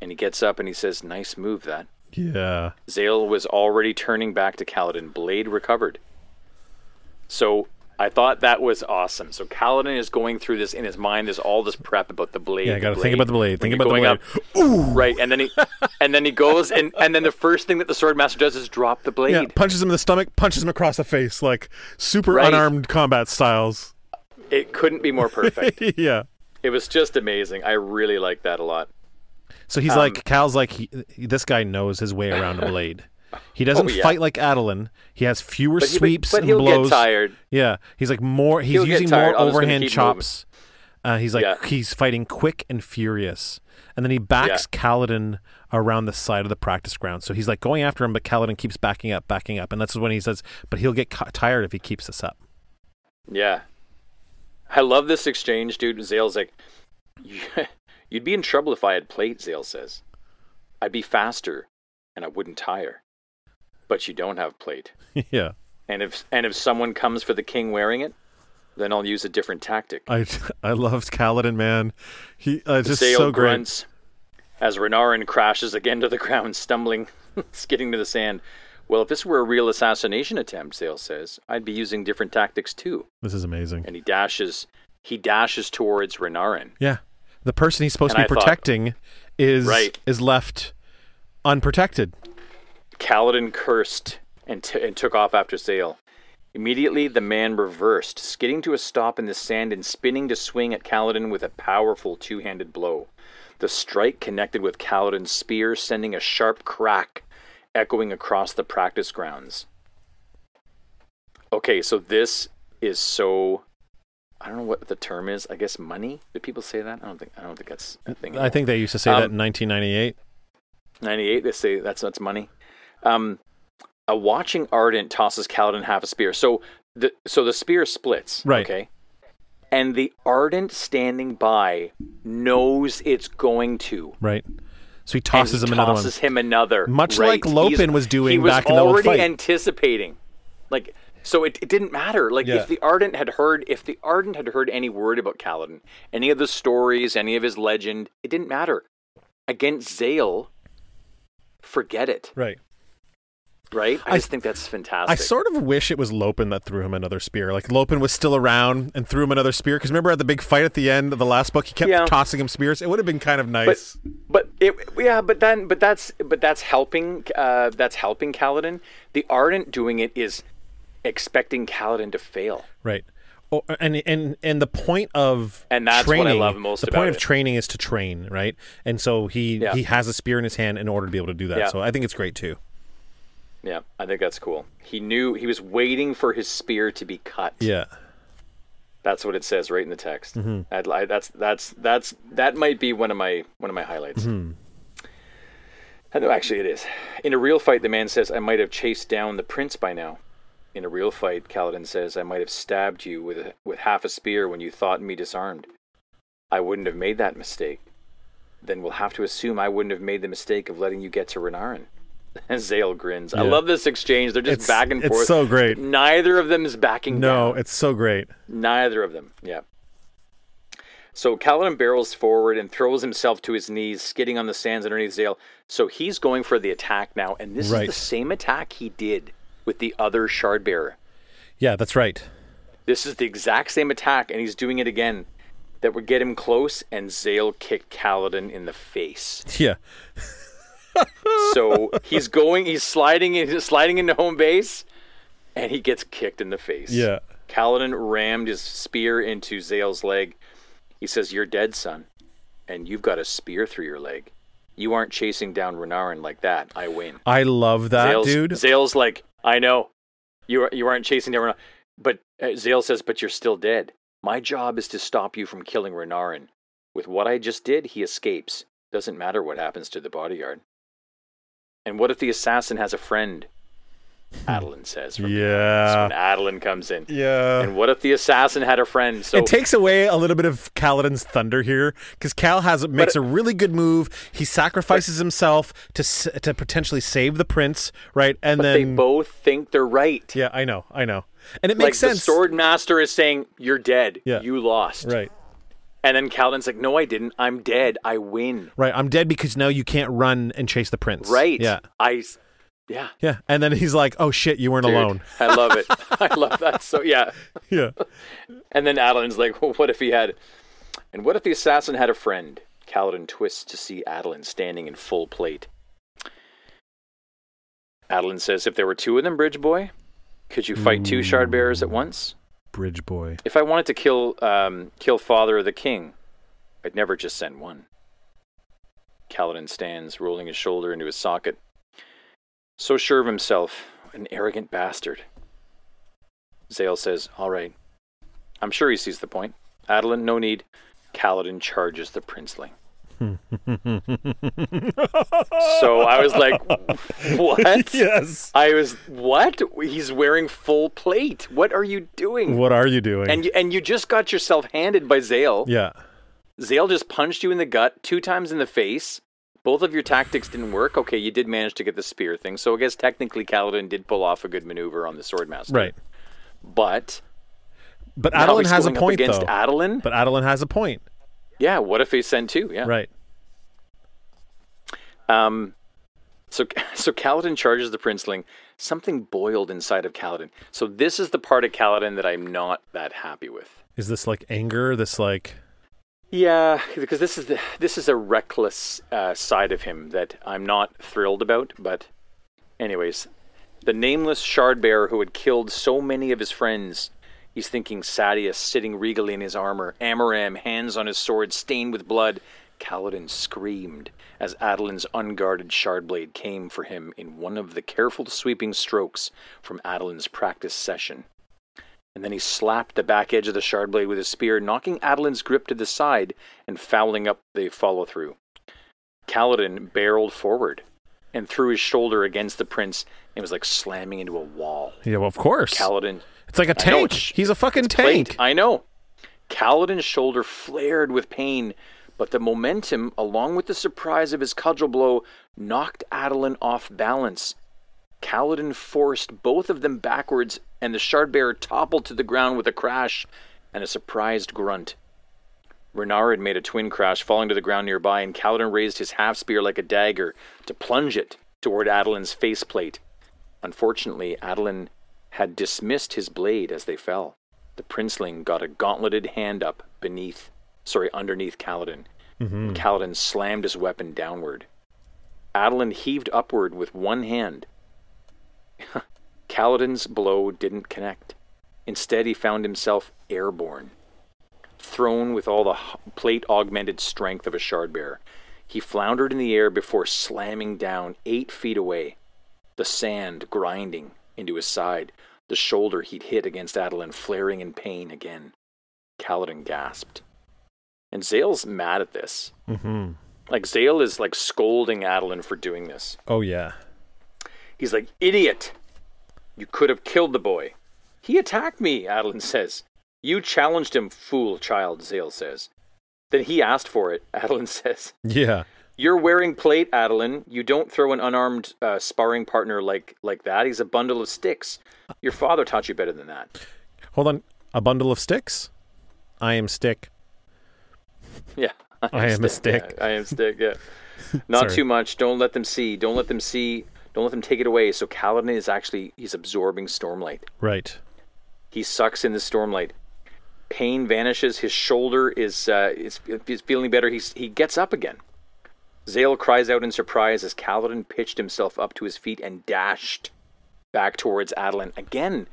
and he gets up and he says, Nice move, that. Yeah. Zahel was already turning back to Kaladin. Blade recovered. So I thought that was awesome. So Kaladin is going through this in his mind. There's all this prep about the blade. Yeah, the got to think about the blade. Think about the going blade. up, right? And then he, and then he goes, and and then the first thing that the sword master does is drop the blade. Yeah, punches him in the stomach, punches him across the face, like super Right. unarmed combat styles. It couldn't be more perfect. yeah. it was just amazing. I really liked that a lot. So he's Um, like, Cal's like, he, this guy knows his way around a blade. He doesn't Oh, yeah. fight like Adolin. He has fewer But, sweeps but and blows. tired. Yeah, he's like more. He's He'll using more I'm just gonna overhand chops. Uh, he's like Yeah. he's fighting quick and furious, and then he backs Kaladin around the side of the practice ground. So he's like going after him, but Kaladin keeps backing up, backing up, and that's when he says, "But he'll get ca- tired if he keeps this up." Yeah. I love this exchange, dude. Zahel's like, You'd be in trouble if I had plate, Zahel says. I'd be faster and I wouldn't tire. But you don't have plate. yeah, And if and if someone comes for the king wearing it, then I'll use a different tactic. I I loved Kaladin, man. He uh, just so great. as Renarin crashes again to the ground, stumbling, skidding to the sand. Well, if this were a real assassination attempt, Zahel says, I'd be using different tactics too. This is amazing. And he dashes he dashes towards Renarin. Yeah, the person he's supposed And to be I thought- protecting is Right. is left unprotected. Kaladin cursed and, t- and took off after Zahel. Immediately, the man reversed, skidding to a stop in the sand and spinning to swing at Kaladin with a powerful two handed blow. The strike connected with Kaladin's spear, sending a sharp crack echoing across the practice grounds. Okay, so this is so. I don't know what the term is. I guess money. Do people say that? I don't think. I don't think that's a thing. I think they used to say Um, that in 1998. 98 they say that's that's money um a watching ardent tosses Kaladin half a spear so the so the spear splits Right. okay and the ardent standing by knows it's going to Right. So he tosses and him he another one. tosses him another Much right. like Lopen He's- was doing was back in the old time. He was already anticipating like so it, it didn't matter like Yeah. if the ardent had heard if the ardent had heard any word about Kaladin any of the stories any of his legend it didn't matter against Zahel forget it Right. Right? I, I- just think that's fantastic. I sort of wish it was Lopen that threw him another spear. Like Lopen was still around and threw him another spear. Because remember at the big fight at the end of the last book, he kept Yeah. tossing him spears. It would have been kind of nice. but it, yeah, but then, but that's, but that's helping. Uh, that's helping Kaladin. The Ardent doing it is expecting Kaladin to fail. right. Oh, and and and the point of And that's what I training, love most The point of it. training is to train, right? And so he Yeah. he has a spear in his hand in order to be able to do that. Yeah. So I think it's great too. Yeah, I think that's cool. He knew he was waiting for his spear to be cut. Yeah. That's what it says right in the text. Mm-hmm. I'd li- that's that's that's that might be one of my one of my highlights. Mm-hmm. I know, actually, it is. In a real fight, the man says, "I might have chased down the prince by now." In a real fight, Kaladin says, "I might have stabbed you with a, with half a spear when you thought me disarmed. I wouldn't have made that mistake. Then we'll have to assume I wouldn't have made the mistake of letting you get to Renarin." And Zahel grins. I love this exchange. They're just It's back and it's forth. It's so great. Neither of them is backing No, down. it's so great. Neither of them. Yeah. So Kaladin barrels forward and throws himself to his knees, skidding on the sands underneath Zahel. So he's going for the attack now, and this Right. is the same attack he did with the other shard bearer. Yeah, that's right. This is the exact same attack, and he's doing it again. That would get him close, and Zahel kicked Kaladin in the face. Yeah. So he's going, he's sliding in, sliding into home base, and he gets kicked in the face. Yeah. Kaladin rammed his spear into Zahel's leg. He says, You're dead, son, and you've got a spear through your leg. You aren't chasing down Renarin like that. I win. I love that, Zahel's, dude. Zahel's like, I know. You, you aren't chasing down Renarin. But uh, Zahel says, But you're still dead. My job is to stop you from killing Renarin. With what I just did, he escapes. Doesn't matter what happens to the bodyguard. And what if the assassin has a friend? Adolin says. From Yeah. when Adolin comes in. Yeah. And what if the assassin had a friend? So it takes away a little bit of Kaladin's thunder here because Cal has makes a really good move. He sacrifices himself to to potentially save the prince, right? And but then they both think they're right. yeah, I know, I know, and it like makes sense, the sword master is saying, "You're dead. Yeah. You lost." right? And then Kaladin's like, "No, I didn't. I'm dead. I win." Right. I'm dead because now you can't run and chase the prince. Right. Yeah. I. Yeah. Yeah. And then he's like, "Oh shit, you weren't Dude, alone." I love it. I love that. So yeah. Yeah. And then Adolin's like, well, "What if he had?" And what if the assassin had a friend? Kaladin twists to see Adolin standing in full plate. Adolin says, "If there were two of them, Bridge Boy, could you fight two shard bearers at once?" Bridge boy. If I wanted to kill um, kill father of the king, I'd never just send one. Kaladin stands, rolling his shoulder into his socket. So sure of himself, an arrogant bastard. Zahel says, All right. I'm sure he sees the point. Adolin, no need. Kaladin charges the princeling. So I was like, what? yes. I was what? He's wearing full plate. What are you doing? What are you doing? And you, and you just got yourself handed by Zahel. yeah. Zahel just punched you in the gut two times in the face. Both of your tactics didn't work. Okay, you did manage to get the spear thing. So I guess technically Kaladin did pull off a good maneuver on the Swordmaster. Right. But But Adolin has a point against though. Adolin. but Adolin has a point. Yeah, what if they send two? Yeah. Right. Um, so so Kaladin charges the princeling. Something boiled inside of Kaladin. So this is the part of Kaladin that I'm not that happy with. Is this like anger? This like Yeah, because this is the this is a reckless uh, side of him that I'm not thrilled about. But, anyways, the nameless shard bearer who had killed so many of his friends. He's thinking Sadeas sitting regally in his armor, Amaram hands on his sword stained with blood. Kaladin screamed as Adolin's unguarded shard blade came for him in one of the careful sweeping strokes from Adolin's practice session and then he slapped the back edge of the shard blade with his spear, knocking Adolin's grip to the side and fouling up the follow through. Kaladin barreled forward and threw his shoulder against the prince and was like slamming into a wall. yeah, well, of course. Kaladin it's like a tank. He's a fucking plate. tank. I know. Kaladin's shoulder flared with pain, but the momentum, along with the surprise of his cudgel blow, knocked Adolin off balance. Kaladin forced both of them backwards, and the shard bearer toppled to the ground with a crash and a surprised grunt. Renarin made a twin crash, falling to the ground nearby, and Kaladin raised his half spear like a dagger to plunge it toward Adolin's faceplate. Unfortunately, Adolin had dismissed his blade as they fell. The princeling got a gauntleted hand up beneath, sorry, underneath Kaladin. And Kaladin slammed his weapon downward. Adolin heaved upward with one hand. Kaladin's blow didn't connect. Instead, he found himself airborne, thrown with all the plate augmented strength of a shard bearer. He floundered in the air before slamming down eight feet away, the sand grinding into his side, the shoulder he'd hit against Adolin flaring in pain again. Kaladin gasped. And Zahel's mad at this. hmm Like, Zahel is like scolding Adolin for doing this. Oh yeah. He's like, idiot! You could have killed the boy. He attacked me, Adolin says. You challenged him, fool child, Zahel says. Then he asked for it, Adolin says. Yeah. You're wearing plate, Adolin. You don't throw an unarmed uh, sparring partner like, like that. He's a bundle of sticks. Your father taught you better than that. Hold on. A bundle of sticks. I am stick. Yeah. I am a stick. Yeah, I am stick, yeah. Not too much. Don't let them see. Don't let them see. Don't let them take it away. So Kaladin is actually, he's absorbing Stormlight. Right. He sucks in the stormlight. Pain vanishes. His shoulder is uh, is, is feeling better. He's, he gets up again. Zahel cries out in surprise as Kaladin pitched himself up to his feet and dashed back towards Adolin. Again,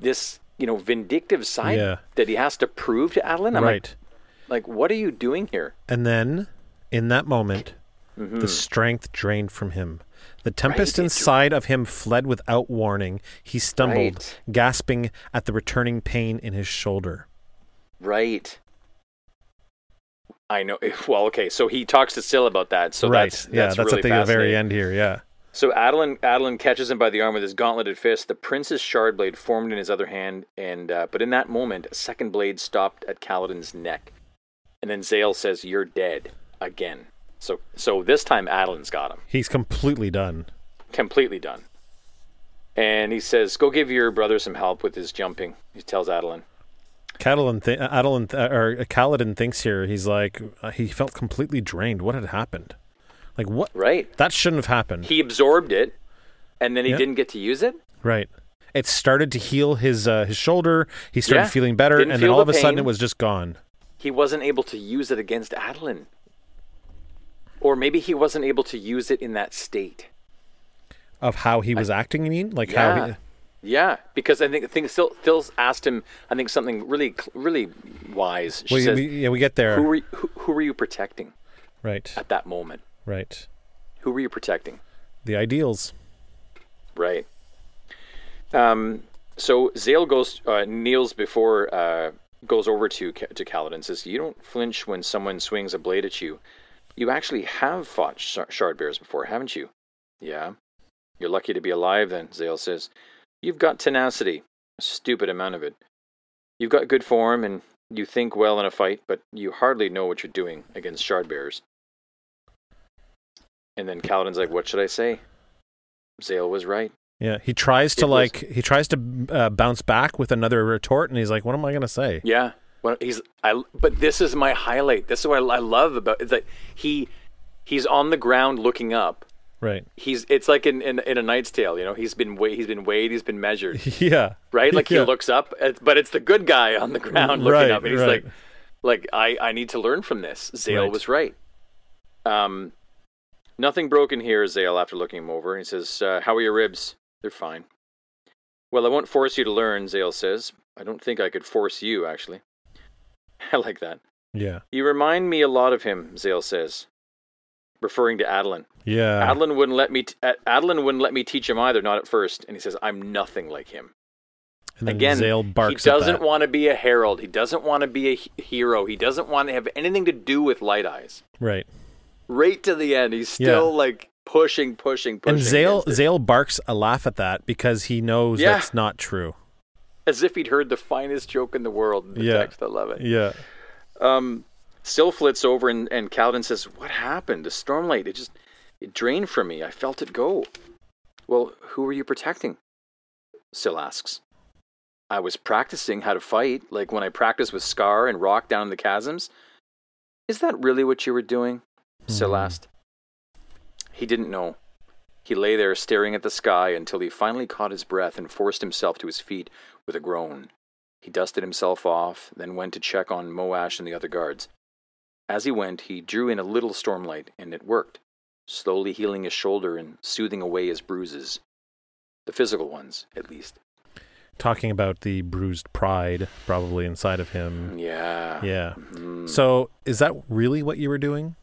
this you know vindictive side Yeah. that he has to prove to Adolin. I'm right. like, like, what are you doing here? And then, in that moment, Mm-hmm. the strength drained from him. The tempest Right, inside of him fled without warning. He stumbled, Right. gasping at the returning pain in his shoulder. Right. I know. Well, okay. So he talks to Syl about that. So right. that's yeah, that's, that's really at the very end here. Yeah. So Adolin, Adolin catches him by the arm with his gauntleted fist. The prince's shard blade formed in his other hand, and uh, but in that moment, a second blade stopped at Kaladin's neck, and then Zahel says, "You're dead again." So, so this time Adolin's got him He's completely done. completely done, and he says, "Go give your brother some help with his jumping." He tells Adolin. Catalan, th- Adolin, th- or Kaladin thinks here. He's like, uh, he felt completely drained. What had happened? Like what? Right. That shouldn't have happened. He absorbed it, and then he Yeah. didn't get to use it. right. It started to heal his uh, his shoulder. He started Yeah. feeling better, Didn't and then all of the a sudden it was just gone. He wasn't able to use it against Adolin, or maybe he wasn't able to use it in that state. Of how he was acting. You mean? Like Yeah. how? He, Yeah, because I think Syl, Syl's asked him. I think something really, really wise. She we, says, we, yeah, we get there. "Who were you, who, who were you protecting right. at that moment? Right. Who were you protecting?" The ideals. Right. Um. So Zahel goes uh, kneels before uh, goes over to to Kaladin and says, "You don't flinch when someone swings a blade at you. You actually have fought sh- shard bears before, haven't you?" "Yeah." "You're lucky to be alive then," Zahel says. "You've got tenacity, a stupid amount of it. You've got good form and you think well in a fight, but you hardly know what you're doing against shard bears." And then Kaladin's like, "What should I say?" Zahel was right. Yeah, he tries to It was- like he tries to uh, bounce back with another retort, and he's like, "What am I gonna say?" Yeah. Well, he's I. But this is my highlight. This is what I, I love about that. like he he's on the ground looking up. Right? He's it's like in, in in a Knight's Tale. You know, he's been weighed, he's been weighed, he's been measured. yeah. Right? Like he looks up, but it's the good guy on the ground looking Right, up, and he's right. like, like I I need to learn from this. Zahel Right. was right. Um, nothing broken here, Zahel. After looking him over, he says, uh, "How are your ribs? They're fine." Well, I won't force you to learn, Zahel says. I don't think I could force you, actually. I like that. Yeah. You remind me a lot of him, Zahel says, referring to Adolin. Yeah. Adolin wouldn't let me. T- Adolin wouldn't let me teach him either, not at first. And he says, "I'm nothing like him." and then Again, Zahel he doesn't want to be a herald. He doesn't want to be a hero. He doesn't want to have anything to do with Light Eyes. Right. Right to the end, he's still like pushing, pushing, pushing. And Zahel. Zahel barks a laugh at that because he knows Yeah. that's not true. as if he'd heard the finest joke in the world. In the Yeah. text, I love it. Yeah. Um, Syl flits over, and, and Kaladin says, "What happened? The stormlight. It just it drained from me. I felt it go." Well, who were you protecting? Syl asks. I was practicing how to fight, like when I practiced with Scar and Rock down in the chasms. Is that really what you were doing? Syl Hmm. asked. He didn't know. He lay there staring at the sky until he finally caught his breath and forced himself to his feet with a groan. He dusted himself off, then went to check on Moash and the other guards. As he went, he drew in a little stormlight, and it worked, slowly healing his shoulder and soothing away his bruises. The physical ones, at least. Talking about the bruised pride probably inside of him. Yeah. Yeah. Mhm. So is that really what you were doing?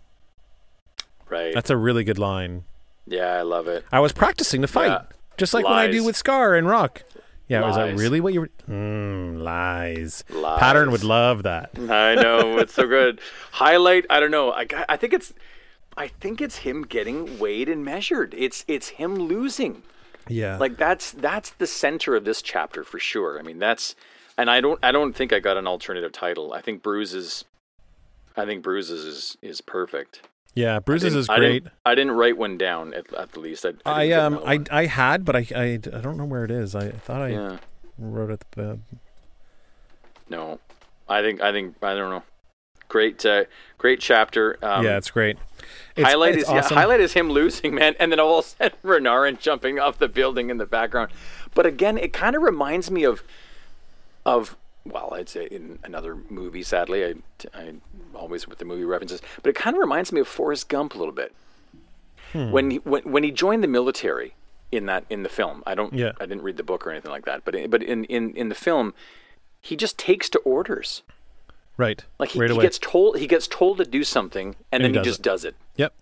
right. That's a really good line. yeah, I love it. I was practicing to fight, Yeah. just like when I do with Scar and Rock. Yeah, was that really what you were? Mm, lies. Lies. Pattern would love that. I know it's so good. Highlight. I don't know. I I think it's. I think it's him getting weighed and measured. It's it's him losing. Yeah. Like that's that's the center of this chapter for sure. I mean that's, and I don't I don't think I got an alternative title. I think Bruises. I think Bruises is is perfect. yeah, bruises is I great. didn't, I didn't write one down at, at the least. I, I, I um I. I had, but I, I I don't know where it is. I thought I yeah wrote it. Uh, no, I think I think I don't know. Great uh, great chapter. Um, yeah, it's great. It's, highlight it's is awesome. yeah, highlight is him losing, man, and then all of a sudden Renarin jumping off the building in the background. But again, it kind of reminds me of of well, I'd say in another movie. Sadly, I I always with the movie references, but it kind of reminds me of Forrest Gump a little bit. Hmm. When he when when he joined the military in that in the film, I don't Yeah. I didn't read the book or anything like that, but but in in in the film, he just takes to orders. Right. Like he, right he gets told he gets told to do something, and, And then he, does just it. does it. Yep.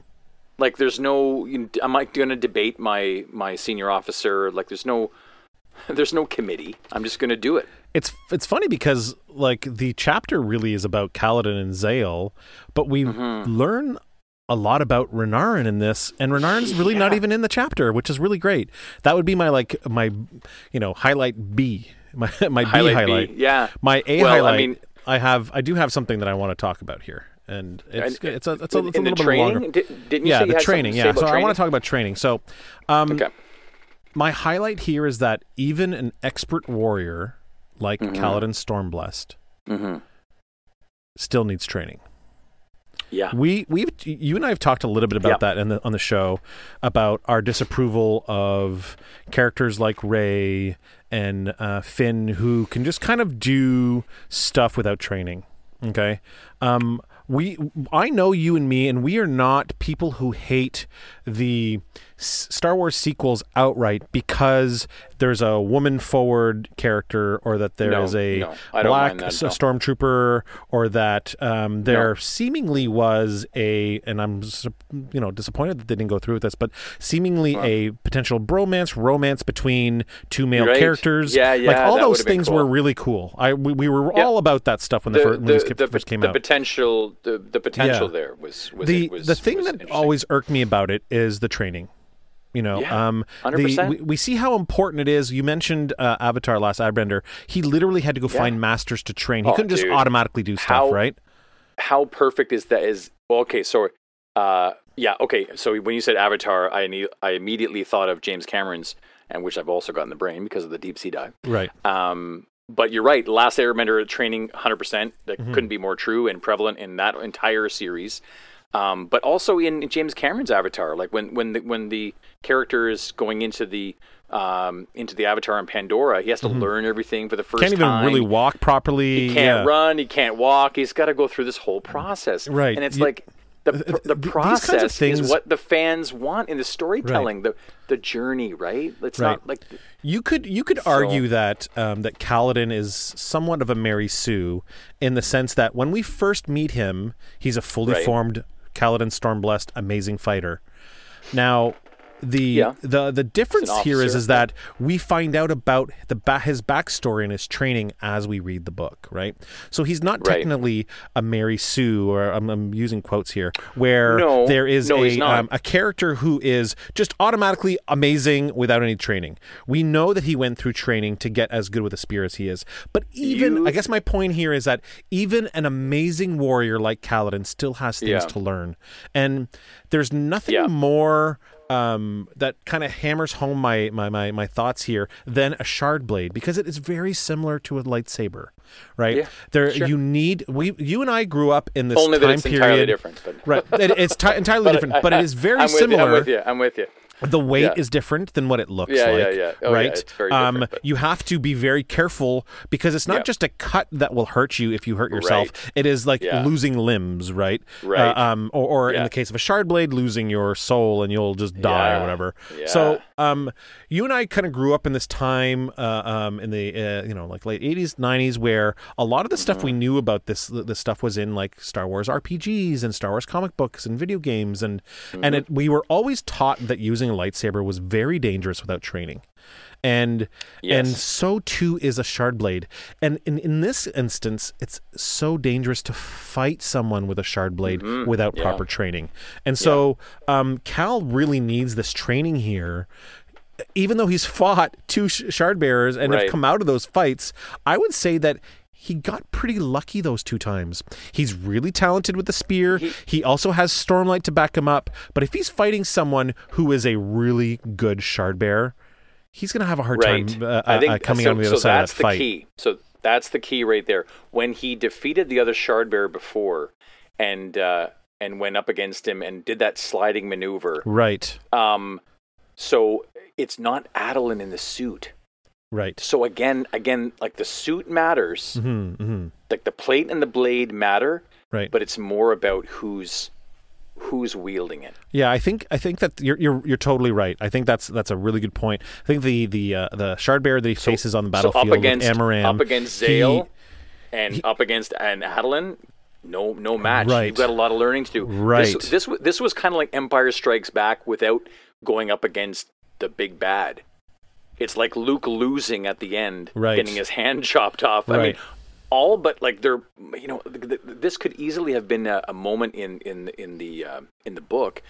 Like there's no, you- am I going to debate my my senior officer? Like there's no, there's no committee. I'm just going to do it. It's it's funny because like the chapter really is about Kaladin and Zahel, but we Mm-hmm. learn a lot about Renarin in this, and Renarin's really not even in the chapter, which is really great. That would be my like my you know highlight B, my my B Highlight B, yeah. My A Well, highlight. I mean- have I do have something that I want to talk about here, and it's And- it's a it's a, it's a little bit training, longer. Did, didn't you yeah, say the training. Yeah, so about I want to talk about training. So, um, Okay. my highlight here is that even an expert warrior like Mm-hmm. Kaladin Stormblessed hmm still needs training. Yeah. We we you and I have talked a little bit about that in the, on the show about our disapproval of characters like Rey and uh, Finn who can just kind of do stuff without training. Okay, um, we I know you and me, and we are not people who hate the Star Wars sequels outright because there's a woman forward character, or that there No, is a no, black that, no. stormtrooper, or that um, there seemingly was a, and I'm you know disappointed that they didn't go through with this, but seemingly a potential bromance, romance between two male Right. characters. Yeah, yeah. like all those things cool. were really cool. I we, we were Yep. all about that stuff when the, the, fir- when the, the, first came the out. potential the, the potential Yeah. there was was the was, the thing that always irked me about it is the training. You know, Yeah, um, the, 100%. we, we see how important it is. You mentioned uh, Avatar: Last Airbender. He literally had to go find masters to train. He Oh, couldn't just automatically do stuff, How- right? how perfect is that is well, okay so uh yeah okay so when you said avatar i i immediately thought of james cameron's and which i've also got in the brain because of the deep sea dive Right. um but you're right last airbender training 100% that Mm-hmm. couldn't be more true and prevalent in that entire series um, but also in James Cameron's Avatar, like when when the, when the character is going into the um, into the Avatar in Pandora, he has to learn everything for the first Mm-hmm. Can't even time. really walk properly. He can't yeah. run. He can't walk. He's got to go through this whole process. Right. And it's You- like the the these kinds of process things- is what the fans want in the storytelling. The the journey, right? It's Right. not like You could you could argue that um, that Kaladin is somewhat of a Mary Sue in the sense that when we first meet him, he's a fully Right. formed Kaladin Stormblessed, amazing fighter. Now, the Yeah. the the difference here is is that we find out about the ba- his backstory and his training as we read the book, right? So he's not Right. technically a Mary Sue, or I'm, I'm using quotes here, where No. there is No, a um, a character who is just automatically amazing without any training. We know that he went through training to get as good with a spear as he is. But even, You- I guess my point here is that even an amazing warrior like Kaladin still has things Yeah. to learn. And there's nothing Yeah. more um, that kind of hammers home my, my, my, my thoughts here than a shard blade because it is very similar to a lightsaber, right? Yeah, there, sure. you need, we, you and I grew up in this only time that it's period. entirely different. But Right. It- it's ti- entirely different, but it is very I'm similar. You, I'm with you. I'm with you. The weight Yeah. is different than what it looks Yeah, like. yeah, yeah. Oh, yeah, right? it's very um, but- You have to be very careful because it's not Yeah. just a cut that will hurt you if you hurt yourself. Right. It is like Yeah. losing limbs, right? Right. Uh, um, or, or in the case of a shard blade, losing your soul and you'll just die or whatever. Yeah. So, um, you and I kind of grew up in this time, uh, um, in the uh, you know like late '80s, '90s, where a lot of the stuff Mm-hmm. we knew about this this stuff was in like Star Wars RPGs and Star Wars comic books and video games, and Mm-hmm. and it, we were always taught that using a lightsaber was very dangerous without training. And and so too is a shard blade. And in, in this instance, it's so dangerous to fight someone with a shard blade without Mm-hmm. yeah. proper training. And so um, Kal really needs this training here. Even though he's fought two shard bearers and have come out of those fights, I would say that he got pretty lucky those two times. He's really talented with the spear. He, also has Stormlight to back him up. But if he's fighting someone who is a really good shard bearer, he's going to have a hard Right. time uh, I think uh, coming so, on the so other side that's of that the fight. key. So that's the key right there. When he defeated the other shard bearer before, and uh, and went up against him and did that sliding maneuver. Right, Um, so it's not Adolin in the suit. Right. So again, again, like the suit matters, hmm hmm like the plate and the blade matter, Right. but it's more about who's who's wielding it. Yeah, I think I think that you're you're you're totally right. I think that's that's a really good point. I think the the uh, the shard bearer that he faces on the So battlefield up against with Amaram, up against he- Zahel and up against an Adolin, no no match. Right. You've got a lot of learning to do. Right. This this, this was kind of like Empire Strikes Back without going up against the big bad. It's like Luke losing at the end, Right. getting his hand chopped off. I mean, all but like they're you know th- th- this could easily have been a, a moment in in in the uh, in the book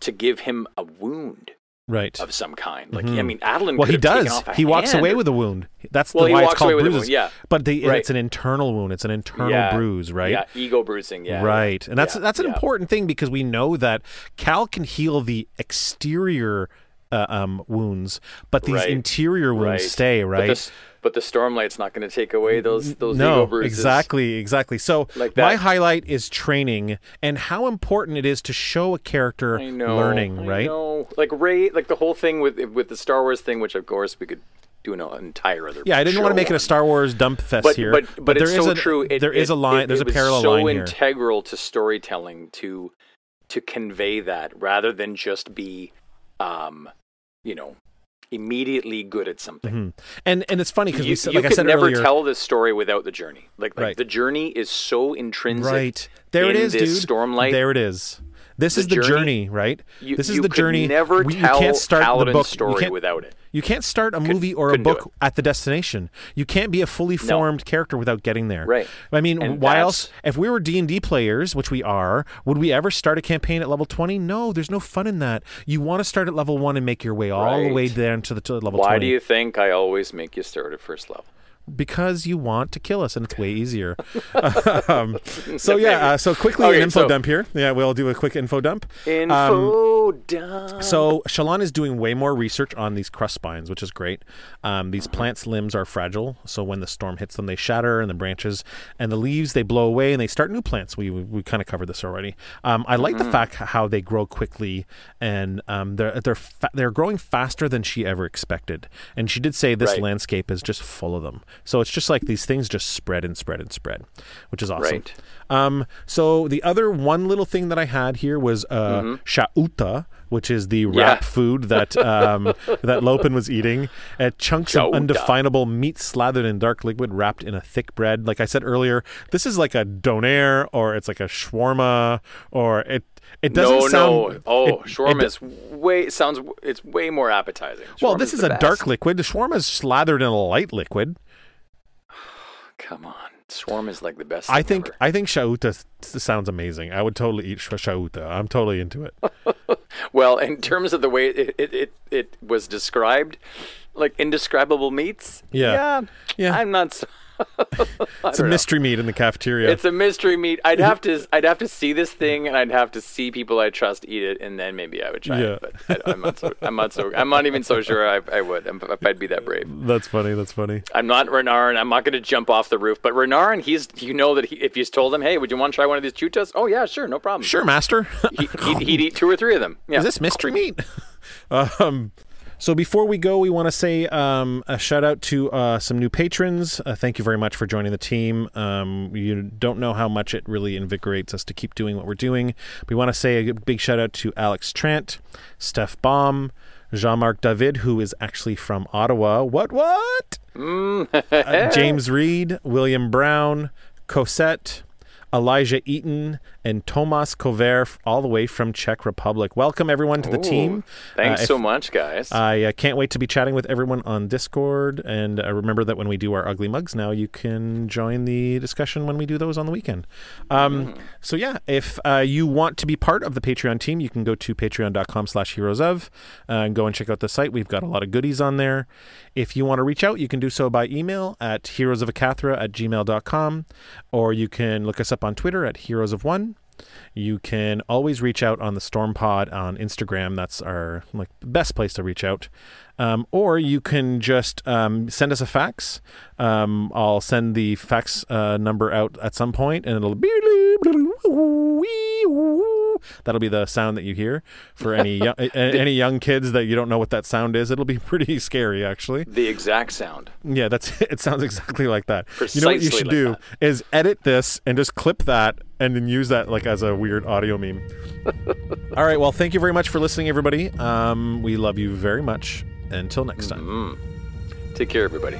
to give him a wound right. of some kind. Like I mean, Adolin. Mm-hmm. Well, he does. He walks away or- with a wound. That's Well, the, why it's called away with a bruises. yeah. But the, Right. it's an internal wound. It's an internal Yeah. bruise, right? Yeah, ego bruising. Yeah, right. And that's Yeah, that's an yeah. important thing because we know that Kal can heal the exterior uh, um, wounds, but these Right. interior wounds Right. stay, right? But the, but the stormlight's not going to take away those those no, exactly, exactly. So Like my highlight is training and how important it is to show a character know. learning, I right? know. Like Rey, like the whole thing with with the Star Wars thing, which of course we could do an entire other. Yeah, I didn't want to make it a. Star Wars dump fest but, here, But, but, there it's is so a, true. It, there is it- a line. it- there's a parallel so line here. integral to storytelling to to convey that rather than just be um, you know, immediately good at something. Mhm. And and it's funny because You, we said, you like said never earlier, tell this story without the journey. Like, like Right. the journey is so intrinsic. right there it is, dude. Stormlight. There it is. This The is the journey, journey- right? You, this is you the journey. Never We- you can't start the Kaladin's book. Story without it. You can't start a movie or a book at the destination. You can't be a fully formed character without getting there. Right. I mean, And why else? If we were D and D players, which we are, would we ever start a campaign at level twenty? No, there's no fun in that. You want to start at level one and make your way all the way Right. down to the to level Why twenty. do you think I always make you start at first level? Because you want to kill us, and it's way easier. um, so yeah, uh, so quickly Okay, an info so- dump here. Yeah, we'll do a quick info dump. Info dump. Um, So Shallan is doing way more research on these crust spines, which is great. Um, these plants' limbs are fragile, so when the storm hits them, they shatter, and the branches and the leaves they blow away, and they start new plants. We we, we kind of covered this already. Um, I like the fact how they grow quickly, and um, they're they're fa- they're growing faster than she ever expected. And she did say this Right. landscape is just full of them. So it's just like these things just spread and spread and spread, which is awesome. Right. Um, so the other one little thing that I had here was uh, chouta, which is the wrap food that um, that Lopen was eating. Uh, chunks of undefinable meat slathered in dark liquid, wrapped in a thick bread. Like I said earlier, this is like a donair, or it's like a shawarma, or it. It doesn't no, sound. no. Oh, it- shawarma it- is way sounds. It's way more appetizing. well, this is the a best. dark liquid. The shawarma is slathered in a light liquid. Come on, swarm is like the best. I think ever. I think chouta sounds amazing. I would totally eat sh- chouta. I'm totally into it. Well, in terms of the way it it, it, it was described, like indescribable meats. Yeah. Yeah. I'm not. So, It's a mystery meat in the cafeteria. It's a mystery meat. I'd have to. I'd have to see this thing, and I'd have to see people I trust eat it, and then maybe I would try Yeah. it. But I, I'm not. So, I'm not so. I'm not even so sure I, I would if I'd be that brave. That's funny. That's funny. I'm not Renarin. I'm not going to jump off the roof. But Renarin, he's you know that he, if you told him, hey, would you want to try one of these choutas? Oh yeah, sure, no problem. Sure, master. He, he'd, he'd eat two or three of them. Yeah. Is this mystery meat? um, so before we go, we want to say um, a shout out to uh, some new patrons. Uh, thank you very much for joining the team. Um, you don't know how much it really invigorates us to keep doing what we're doing. We want to say a big shout out to Alex Trent, Steph Baum, Jean-Marc David, who is actually from Ottawa. What? What? Uh, James Reed, William Brown, Cosette, Elijah Eaton, and Tomas Kover, all the way from Czech Republic. Welcome everyone to the Ooh, team. Thanks Uh, if- so much, guys. I uh, can't wait to be chatting with everyone on Discord. And uh, remember that when we do our ugly mugs now, you can join the discussion when we do those on the weekend. Um, So yeah, if uh, you want to be part of the Patreon team, you can go to patreon.com slash heroes of uh, and go and check out the site. We've got a lot of goodies on there. If you want to reach out, you can do so by email at heroesofhacathra at gmail.com or you can look us up on Twitter at heroes of one. You can always reach out on the Storm Pod on Instagram. That's our like best place to reach out. Um, or you can just um, send us a fax. Um, I'll send the fax uh, number out at some point, and it'll be that'll be the sound that you hear for any young, any young kids that you don't know what that sound is. It'll be pretty scary, actually. the exact sound. Yeah, that's it. Sounds exactly like that. Precisely you know what you should like do that. is edit this and just clip that and then use that like as a weird audio meme. All right. Well, thank you very much for listening, everybody. Um, we love you very much. Until next time. Mm. Take care, everybody.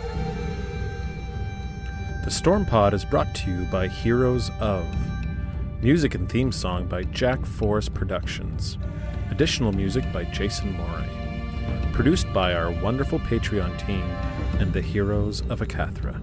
The Storm Pod is brought to you by Heroes of. Music and theme song by Jack Forrest Productions. Additional music by Jason Morin. Produced by our wonderful Patreon team and the Heroes of Hacathra.